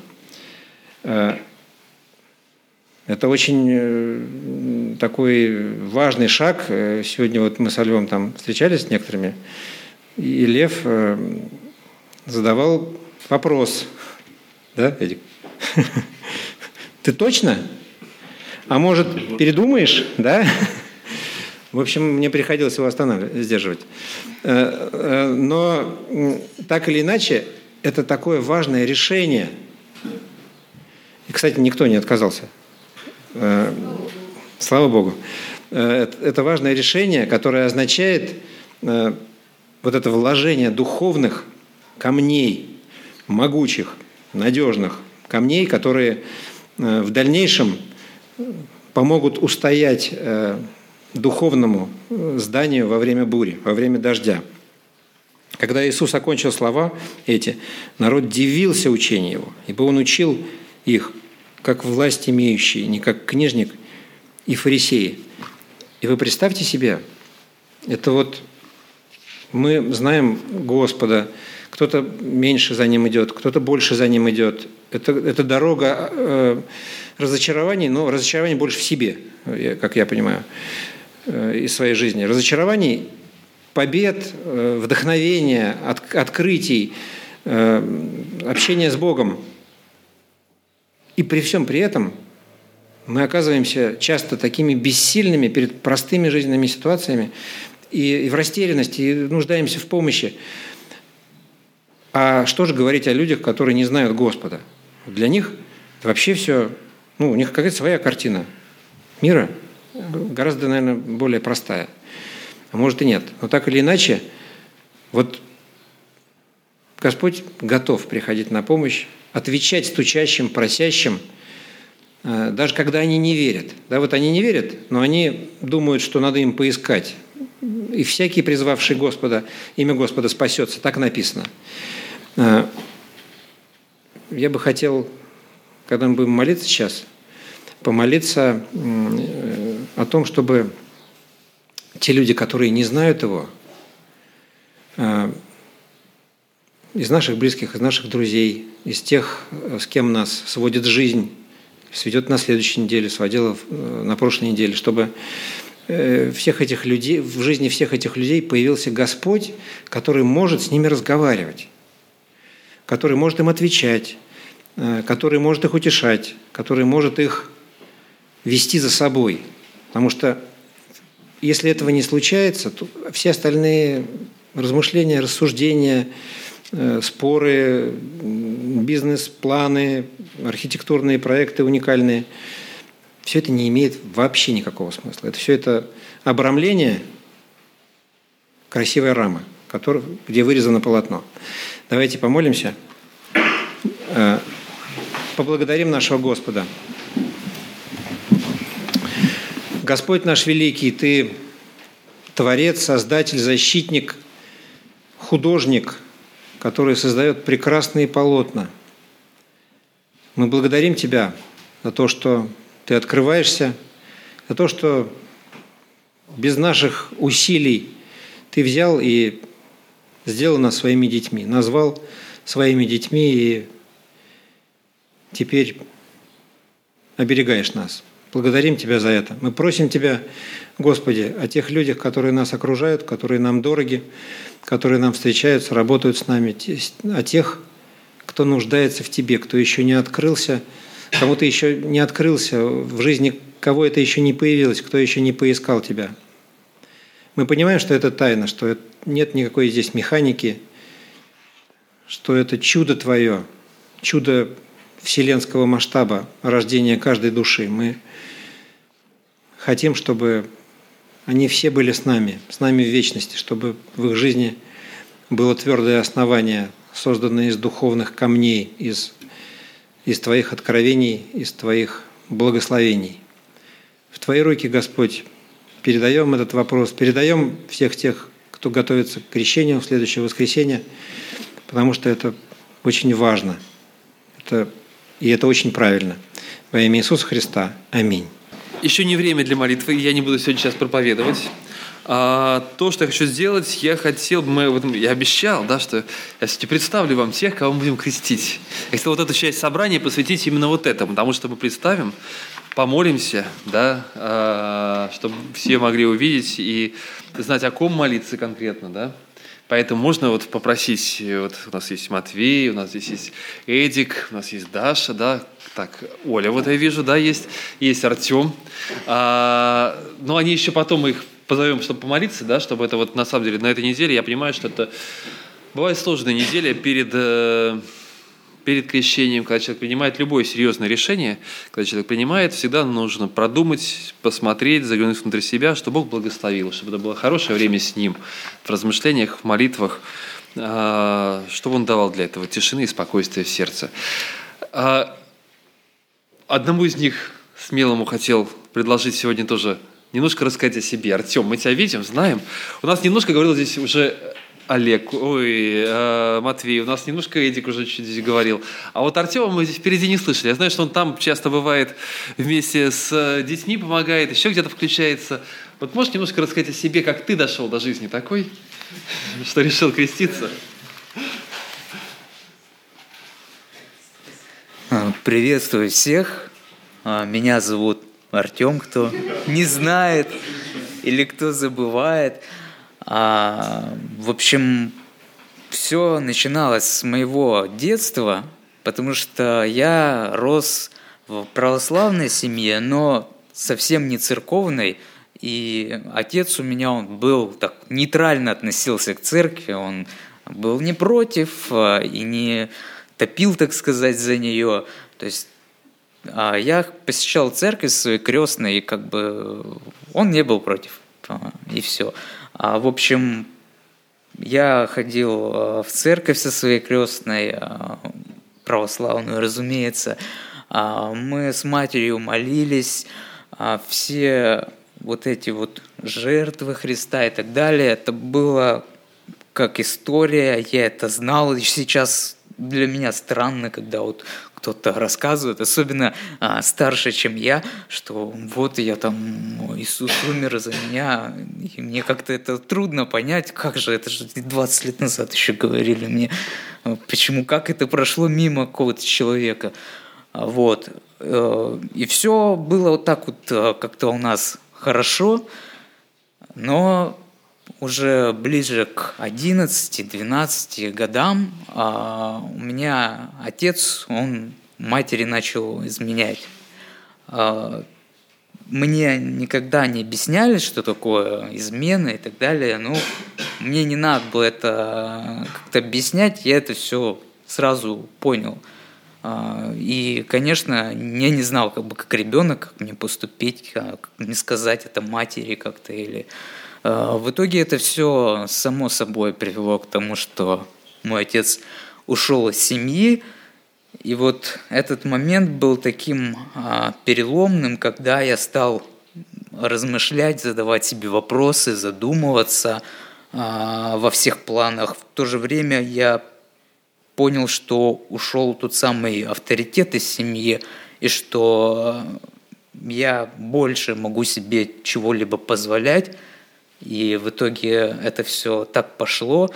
А, это очень э, такой важный шаг. Э, сегодня вот мы со Львом там встречались с некоторыми, и Лев э, задавал вопрос. Да, Эдик? Ты точно? А может, передумаешь, да? В общем, мне приходилось его останавливать, сдерживать. Но так или иначе, это такое важное решение. И, кстати, никто не отказался Э, слава Богу. Э, это важное решение, которое означает э, вот это вложение духовных камней, могучих, надежных камней, которые в дальнейшем помогут устоять духовному зданию во время бури, во время дождя. Когда Иисус окончил слова эти, народ дивился учению Его, ибо Он учил их как власть имеющие, не как книжник и фарисеи. И вы представьте себе, это вот мы знаем Господа, кто-то меньше за ним идет, кто-то больше за ним идет. Это, это дорога э, разочарований, но разочарований больше в себе, как я понимаю, э, из своей жизни. Разочарований, побед, э, вдохновения, от, открытий, э, общения с Богом – и при всем при этом мы оказываемся часто такими бессильными перед простыми жизненными ситуациями и, и в растерянности, и нуждаемся в помощи. А что же говорить о людях, которые не знают Господа? Для них вообще все, ну, у них какая-то своя картина мира, гораздо, наверное, более простая. А может и нет. Но так или иначе, вот Господь готов приходить на помощь отвечать стучащим, просящим, э, даже когда они не верят. Да, вот они не верят, но они думают, что надо им поискать. И всякий, призвавший Господа, имя Господа спасется. Так написано. Э, я бы хотел, когда мы будем молиться сейчас, помолиться э, о том, чтобы те люди, которые не знают Его, из наших близких, из наших друзей, из тех, с кем нас сводит жизнь, сведет на следующей неделе, сводила э, на прошлой неделе, чтобы э, всех этих людей, в жизни всех этих людей появился Господь, который может с ними разговаривать, который может им отвечать, э, который может их утешать, который может их вести за собой. Потому что если этого не случается, то все остальные размышления, рассуждения, э, споры, бизнес-планы, архитектурные проекты уникальные, все это не имеет вообще никакого смысла. Это все это обрамление рамы, который, где вырезано полотно. Давайте помолимся, э, поблагодарим нашего Господа. Господь наш великий, Ты творец, создатель, защитник, художник, который создает прекрасные полотна. Мы благодарим Тебя за то, что Ты открываешься, за то, что без наших усилий Ты взял и сделал нас своими детьми, назвал своими детьми и теперь оберегаешь нас – Благодарим Тебя за это. Мы просим Тебя, Господи, о тех людях, которые нас окружают, которые нам дороги, которые нам встречаются, работают с нами, о тех, кто нуждается в Тебе, кто еще не открылся, кому ты еще не открылся в жизни, кого это еще не появилось, кто еще не поискал Тебя. Мы понимаем, что это тайна, что нет никакой здесь механики, что это чудо Твое, чудо вселенского масштаба рождения каждой души. Мы хотим, чтобы они все были с нами, с нами в вечности, чтобы в их жизни было твердое основание, созданное из духовных камней, из, из Твоих откровений, из Твоих благословений. В Твои руки, Господь, передаем этот вопрос, передаем всех тех, кто готовится к крещению в следующее воскресенье, потому что это очень важно. Это, и это очень правильно. Во имя Иисуса Христа. Аминь. Еще не время для молитвы, я не буду сегодня сейчас проповедовать. А, то, что я хочу сделать, я хотел, мы, вот, я обещал, да, что я сегодня представлю вам тех, кого мы будем крестить. Я хотел вот эту часть собрания посвятить именно вот этому, потому что мы представим, помолимся, да, а, чтобы все могли увидеть и знать, о ком молиться конкретно, да. Поэтому можно вот попросить, вот у нас есть Матвей, у нас здесь есть Эдик, у нас есть Даша, да, так, Оля, вот я вижу, да, есть, есть Артем. А, но они еще потом их позовем, чтобы помолиться, да, чтобы это вот на самом деле на этой неделе, я понимаю, что это бывает сложная неделя перед, э, перед крещением, когда человек принимает любое серьезное решение, когда человек принимает, всегда нужно продумать, посмотреть, заглянуть внутрь себя, чтобы Бог благословил, чтобы это было хорошее время с Ним, в размышлениях, в молитвах, э, чтобы Он давал для этого тишины и спокойствия в сердце. А, Одному из них, смелому, хотел предложить сегодня тоже немножко рассказать о себе. Артем, мы тебя видим, знаем. У нас немножко говорил здесь уже Олег, ой, э, Матвей, у нас немножко Эдик уже чуть здесь говорил. А вот Артема мы здесь впереди не слышали. Я знаю, что он там часто бывает вместе с э, детьми, помогает, еще где-то включается. Вот можешь немножко рассказать о себе, как ты дошел до жизни такой, что решил креститься? А, приветствую всех. А, меня зовут Артем, кто не знает или кто забывает. А, в общем, все начиналось с моего детства, потому что я рос в православной семье, но совсем не церковной. И отец у меня он был так нейтрально относился к церкви, он был не против и не топил, так сказать, за нее. То есть а я посещал церковь своей крестной, и как бы он не был против, а, и все. А, в общем, я ходил а, в церковь со своей крестной, а, православную, разумеется. Мы с матерью молились, все вот эти вот жертвы Христа и так далее, это было как история, я это знал, и сейчас для меня странно, когда вот кто-то рассказывает, особенно а, старше, чем я, что вот я там, Иисус умер за меня, и мне как-то это трудно понять, как же, это же 20 лет назад еще говорили мне, почему, как это прошло мимо какого-то человека. Вот. Э, и все было вот так вот э, как-то у нас хорошо, но уже ближе к 11-12 годам а, у меня отец, он матери начал изменять. А, мне никогда не объясняли, что такое измена и так далее. Ну, мне не надо было это как-то объяснять, я это все сразу понял. А, и, конечно, я не знал, как бы как ребенок, как мне поступить, как мне сказать это матери как-то или. А, в итоге это все само собой привело к тому, что мой отец ушел из семьи, и вот этот момент был таким а, переломным, когда я стал размышлять, задавать себе вопросы, задумываться а, во всех планах. В то же время я понял, что ушел тот самый авторитет из семьи, и что я больше могу себе чего-либо позволять. И в итоге это все так пошло.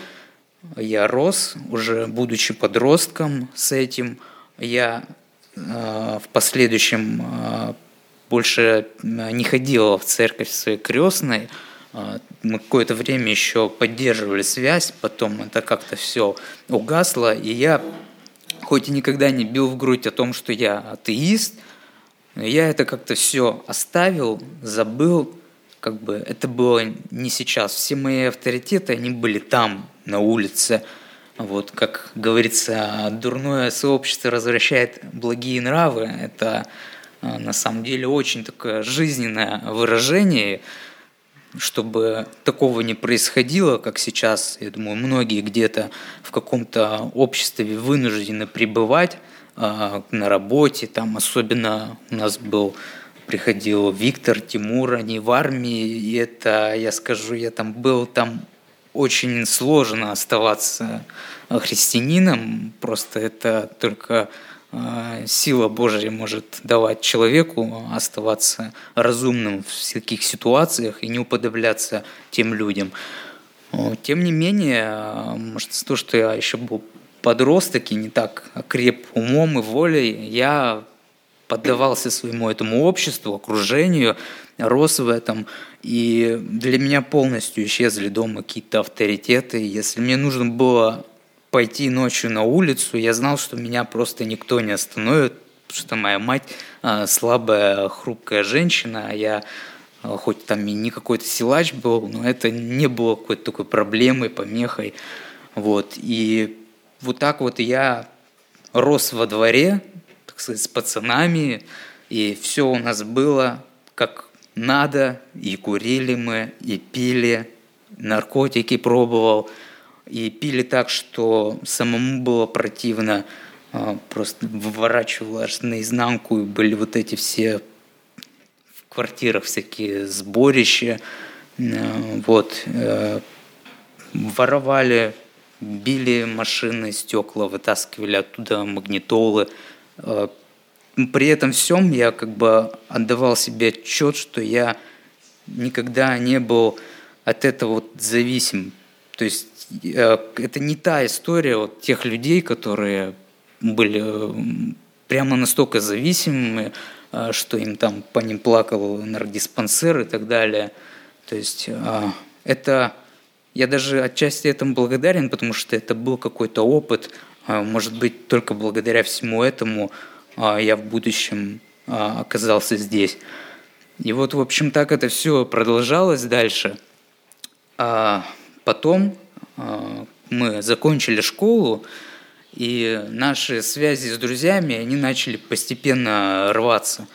Я рос, уже будучи подростком с этим. Я э, в последующем э, больше не ходила в церковь своей крестной, а, мы какое-то время еще поддерживали связь, потом это как-то все угасло, и я, хоть и никогда не бил в грудь о том, что я атеист, я это как-то все оставил, забыл, как бы это было не сейчас. Все мои авторитеты, они были там, на улице. Вот, как говорится, дурное сообщество возвращает благие нравы. Это а, на самом деле очень такое жизненное выражение – чтобы такого не происходило, как сейчас, я думаю, многие где-то в каком-то обществе вынуждены пребывать э, на работе, там особенно у нас был приходил Виктор, Тимур, они в армии, и это, я скажу, я там был, там очень сложно оставаться христианином, просто это только а, сила Божья может давать человеку оставаться разумным в всяких ситуациях и не уподобляться тем людям. Тем не менее, может, то, что я еще был подросток и не так креп умом и волей, я поддавался своему этому обществу, окружению, рос в этом, и для меня полностью исчезли дома какие-то авторитеты. Если мне нужно было пойти ночью на улицу, я знал, что меня просто никто не остановит, потому что моя мать а, слабая, хрупкая женщина, а я а, хоть там и не какой-то силач был, но это не было какой-то такой проблемой, помехой. Вот. И вот так вот я рос во дворе, так сказать, с пацанами, и все у нас было как надо, и курили мы, и пили, наркотики пробовал – и пили так, что самому было противно, а, просто выворачивалось наизнанку, и были вот эти все в квартирах всякие сборища, э, вот, э, воровали, били машины, стекла, вытаскивали оттуда магнитолы. Э, при этом всем я как бы отдавал себе отчет, что я никогда не был от этого вот зависим. То есть Э, это не та история вот тех людей, которые были прямо настолько зависимыми, э, что им там по ним плакал наркодиспансер и так далее. То есть э, это я даже отчасти этому благодарен, потому что это был какой-то опыт. Может быть, только благодаря всему этому я в будущем оказался здесь. И вот, в общем, так это все продолжалось дальше. А потом а, мы закончили школу, и наши связи с друзьями, они начали постепенно рваться.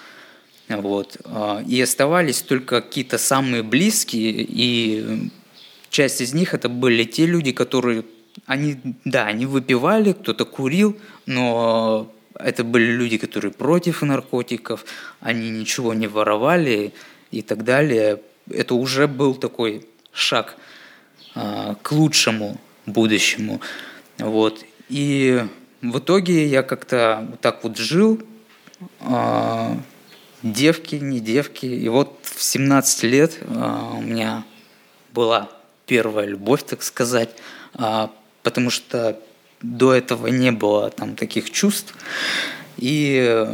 Вот. А, и оставались только какие-то самые близкие, и часть из них это были те люди, которые, они, да, они выпивали, кто-то курил, но это были люди, которые против наркотиков, они ничего не воровали и так далее. Это уже был такой шаг – а, к лучшему будущему. Вот. И в итоге я как-то вот так вот жил, а, девки, не девки. И вот в 17 лет а, у меня была первая любовь, так сказать, потому что до этого не было там таких чувств. И,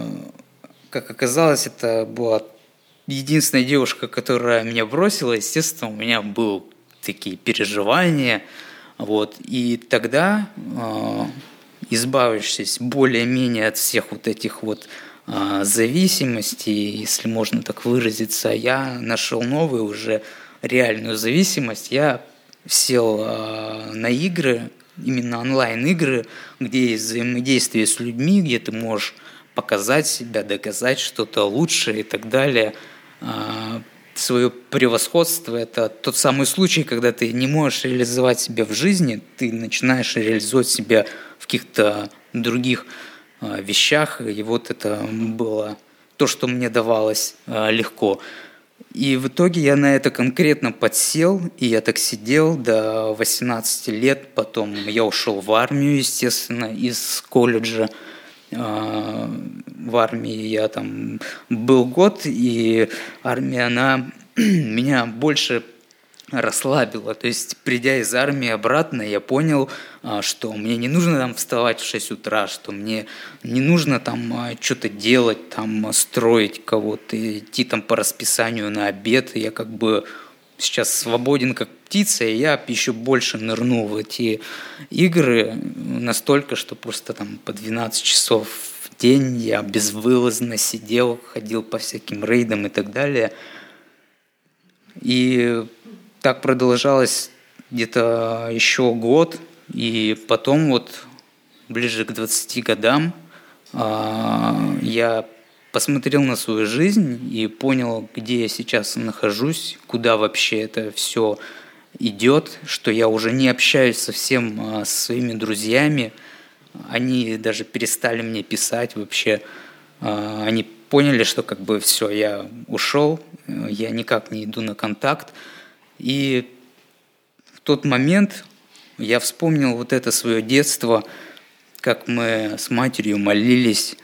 как оказалось, это была единственная девушка, которая меня бросила. Естественно, у меня был такие переживания. Вот. И тогда, э, избавившись более-менее от всех вот этих вот а, зависимости, если можно так выразиться, я нашел новую уже реальную зависимость. Я сел а, на игры, именно онлайн-игры, где есть взаимодействие с людьми, где ты можешь показать себя, доказать что-то лучше и так далее. А, свое превосходство – это тот самый случай, когда ты не можешь реализовать себя в жизни, ты начинаешь реализовать себя в каких-то других а, вещах, и вот это было то, что мне давалось а, легко. И в итоге я на это конкретно подсел, и я так сидел до 18 лет, потом я ушел в армию, естественно, из колледжа. А, в армии я там был год, и армия, она меня больше расслабила. То есть, придя из армии обратно, я понял, а, что мне не нужно там вставать в 6 утра, что мне не нужно там а, что-то делать, там строить кого-то, идти там по расписанию на обед. Я как бы сейчас свободен как птица, и я еще больше нырнул в эти игры настолько, что просто там по 12 часов в день я безвылазно сидел, ходил по всяким рейдам и так далее. И так продолжалось где-то еще год, и потом вот ближе к 20 годам а, я посмотрел на свою жизнь и понял, где я сейчас нахожусь, куда вообще это все идет, что я уже не общаюсь совсем а, со своими друзьями, они даже перестали мне писать вообще, а, они поняли, что как бы все, я ушел, я никак не иду на контакт, и в тот момент я вспомнил вот это свое детство, как мы с матерью молились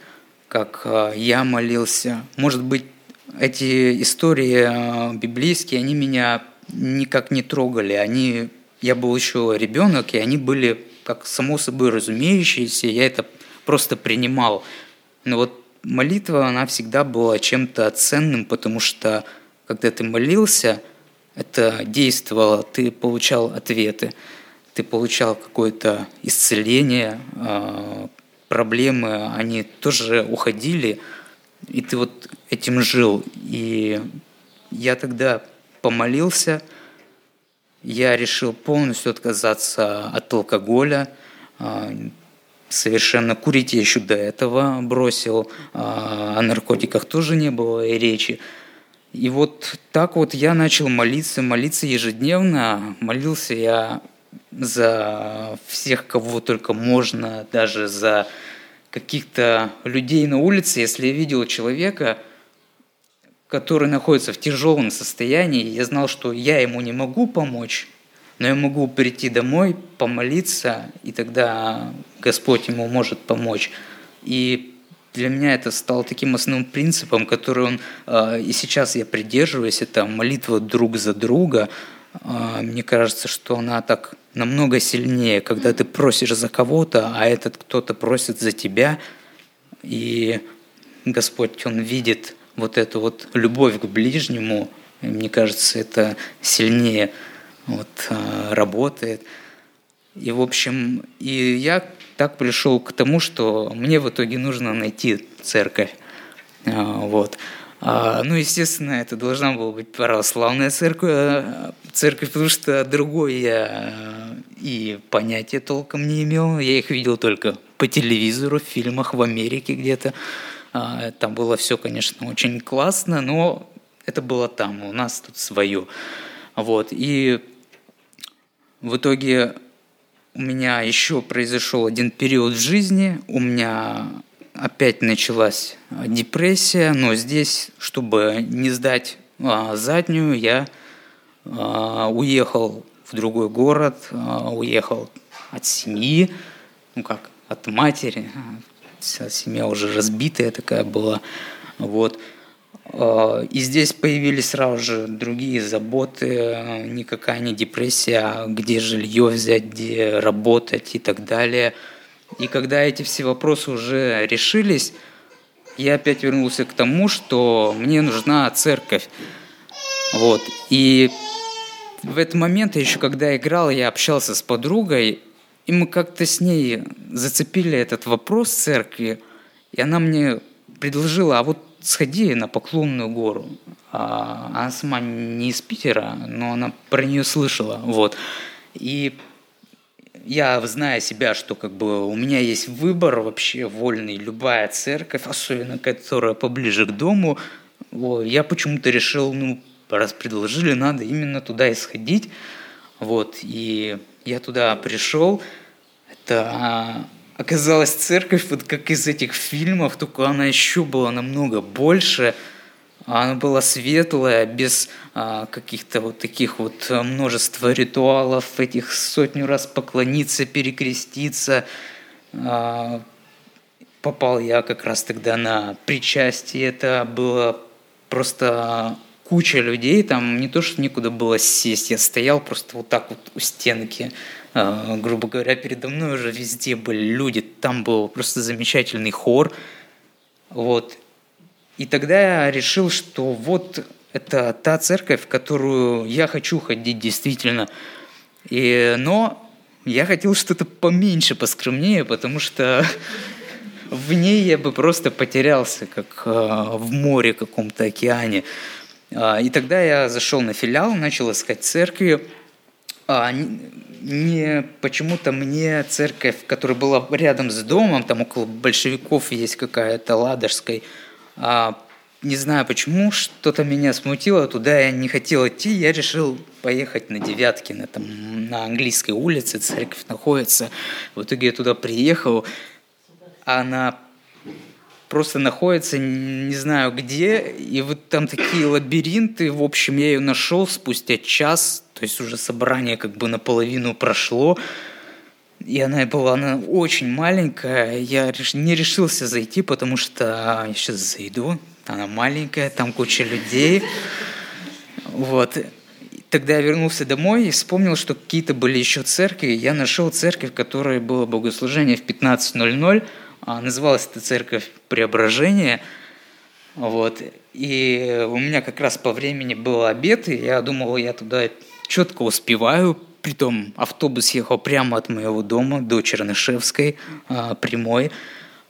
как а, я молился. Может быть, эти истории а, библейские, они меня никак не трогали. Они, я был еще ребенок, и они были как само собой разумеющиеся, я это просто принимал. Но вот молитва, она всегда была чем-то ценным, потому что когда ты молился, это действовало, ты получал ответы, ты получал какое-то исцеление, а, проблемы, они тоже уходили, и ты вот этим жил. И я тогда помолился, я решил полностью отказаться от алкоголя, а, совершенно курить я еще до этого бросил, а, о наркотиках тоже не было и речи. И вот так вот я начал молиться, молиться ежедневно. Молился я за всех, кого только можно, даже за каких-то людей на улице, если я видел человека, который находится в тяжелом состоянии, я знал, что я ему не могу помочь, но я могу прийти домой, помолиться, и тогда Господь ему может помочь. И для меня это стало таким основным принципом, который он а, и сейчас я придерживаюсь, это молитва друг за друга. А, мне кажется, что она так намного сильнее, когда ты просишь за кого-то, а этот кто-то просит за тебя, и Господь, Он видит вот эту вот любовь к ближнему, и мне кажется, это сильнее вот, а, работает. И, в общем, и я так пришел к тому, что мне в итоге нужно найти церковь. А, вот. А, ну, естественно, это должна была быть православная церковь, э, церковь, потому что другой я э, и понятия толком не имел. Я их видел только по телевизору, в фильмах в Америке где-то. А, там было все, конечно, очень классно, но это было там, у нас тут свое. Вот. И в итоге у меня еще произошел один период в жизни. У меня опять началась а, депрессия, но здесь, чтобы не сдать а, заднюю, я а, уехал в другой город, а, уехал от семьи, ну как, от матери, вся семья уже разбитая такая была, вот. А, и здесь появились сразу же другие заботы, никакая не депрессия, а где жилье взять, где работать и так далее – и когда эти все вопросы уже решились, я опять вернулся к тому, что мне нужна церковь. Вот. И в этот момент, еще когда играл, я общался с подругой, и мы как-то с ней зацепили этот вопрос церкви, и она мне предложила, а вот сходи на Поклонную гору. А, она сама не из Питера, но она про нее слышала. Вот. И я, зная себя, что как бы у меня есть выбор вообще вольный, любая церковь, особенно которая поближе к дому, вот, я почему-то решил, ну, раз предложили, надо именно туда и сходить. Вот, и я туда пришел. Это оказалась церковь, вот как из этих фильмов, только она еще была намного больше. Она была светлая, без а, каких-то вот таких вот а, множества ритуалов, этих сотню раз поклониться, перекреститься. А, попал я как раз тогда на причастие. Это было просто куча людей, там не то, что некуда было сесть, я стоял просто вот так вот у стенки, грубо говоря, передо мной уже везде были люди, там был просто замечательный хор, вот. И тогда я решил, что вот это та церковь, в которую я хочу ходить действительно. И, но я хотел что-то поменьше, поскромнее, потому что в ней я бы просто потерялся, как э, в море каком-то океане. А, и тогда я зашел на филиал, начал искать церкви. А, не почему-то мне церковь, которая была рядом с домом, там около большевиков есть какая-то Ладожской, а, не знаю почему, что-то меня смутило, туда я не хотел идти, я решил поехать на Девяткино, там на английской улице церковь находится. В итоге я туда приехал, а на просто находится не знаю где, и вот там такие лабиринты, в общем, я ее нашел спустя час, то есть уже собрание как бы наполовину прошло, и она была она очень маленькая, я не решился зайти, потому что я сейчас зайду, она маленькая, там куча людей, вот. Тогда я вернулся домой и вспомнил, что какие-то были еще церкви. Я нашел церковь, в которой было богослужение в 15.00, а, называлась эта церковь Преображение. Вот. И у меня как раз по времени был обед, и я думал, я туда четко успеваю. Притом автобус ехал прямо от моего дома до Чернышевской, а, прямой.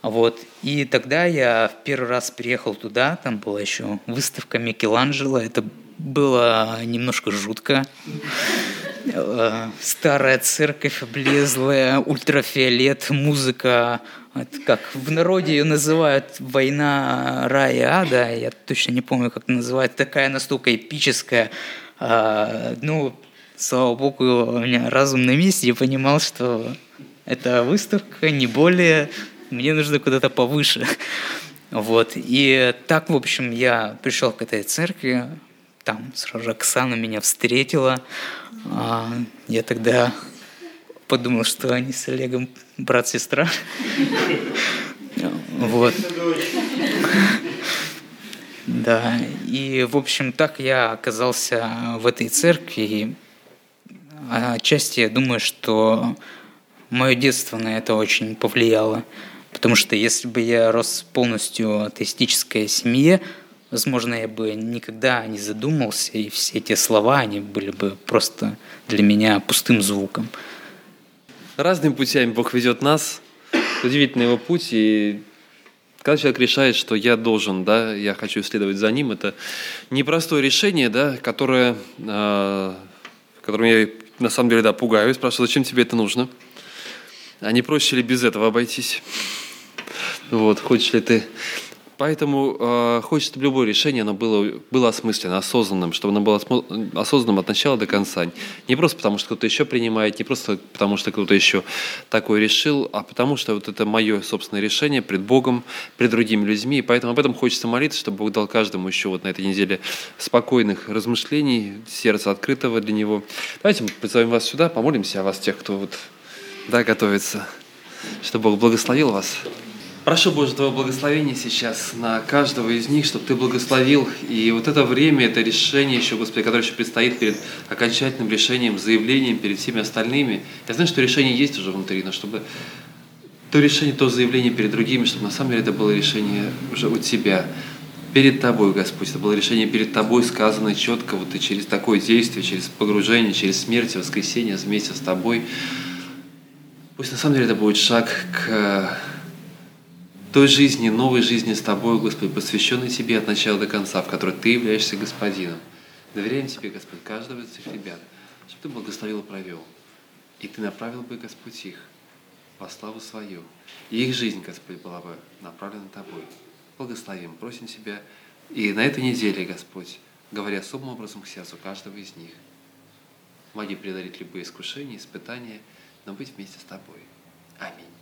Вот. И тогда я в первый раз приехал туда, там была еще выставка Микеланджело, это было немножко жутко. Э, старая церковь облезлая, ультрафиолет, музыка это как в народе ее называют «Война рая ада», я точно не помню, как называют, такая настолько эпическая. А, ну, слава богу, у меня разум на месте, я понимал, что эта выставка не более, мне нужно куда-то повыше. Вот, и так, в общем, я пришел к этой церкви, там сразу Оксана меня встретила, а, я тогда подумал, что они с Олегом брат-сестра. Вот. Да, и, в общем, так я оказался в этой церкви. Отчасти я думаю, что мое детство на это очень повлияло. Потому что если бы я рос полностью атеистической семье, возможно, я бы никогда не задумался, и все эти слова, они были бы просто для меня пустым звуком. Разными путями Бог ведет нас. Удивительный его путь. И когда человек решает, что я должен, да, я хочу исследовать за ним, это непростое решение, да, которое, э, которым я на самом деле да, пугаюсь, спрашиваю, зачем тебе это нужно? А не проще ли без этого обойтись? Вот, хочешь ли ты Поэтому э, хочется, чтобы любое решение оно было, было осмысленно, осознанным, чтобы оно было осознанным от начала до конца. Не просто потому, что кто-то еще принимает, не просто потому, что кто-то еще такое решил, а потому что вот это мое собственное решение пред Богом, пред другими людьми. И поэтому об этом хочется молиться, чтобы Бог дал каждому еще вот на этой неделе спокойных размышлений, сердца открытого для Него. Давайте мы позовем вас сюда, помолимся о вас, тех, кто вот, да, готовится, чтобы Бог благословил вас. Прошу Боже Твоего благословения сейчас на каждого из них, чтобы Ты благословил. И вот это время, это решение еще, Господи, которое еще предстоит перед окончательным решением, заявлением перед всеми остальными. Я знаю, что решение есть уже внутри, но чтобы то решение, то заявление перед другими, чтобы на самом деле это было решение уже у Тебя, перед Тобой, Господь. Это было решение перед Тобой, сказанное четко, вот и через такое действие, через погружение, через смерть, воскресение вместе с Тобой. Пусть на самом деле это будет шаг к той жизни, новой жизни с Тобой, Господи, посвященной Тебе от начала до конца, в которой Ты являешься Господином. Доверяем Тебе, Господь, каждого из этих ребят, чтобы Ты благословил и провел. И Ты направил бы, Господь, их во славу свою. И их жизнь, Господь, была бы направлена Тобой. Благословим, просим Тебя. И на этой неделе, Господь, говоря особым образом к сердцу каждого из них, помоги преодолеть любые искушения, испытания, но быть вместе с Тобой. Аминь.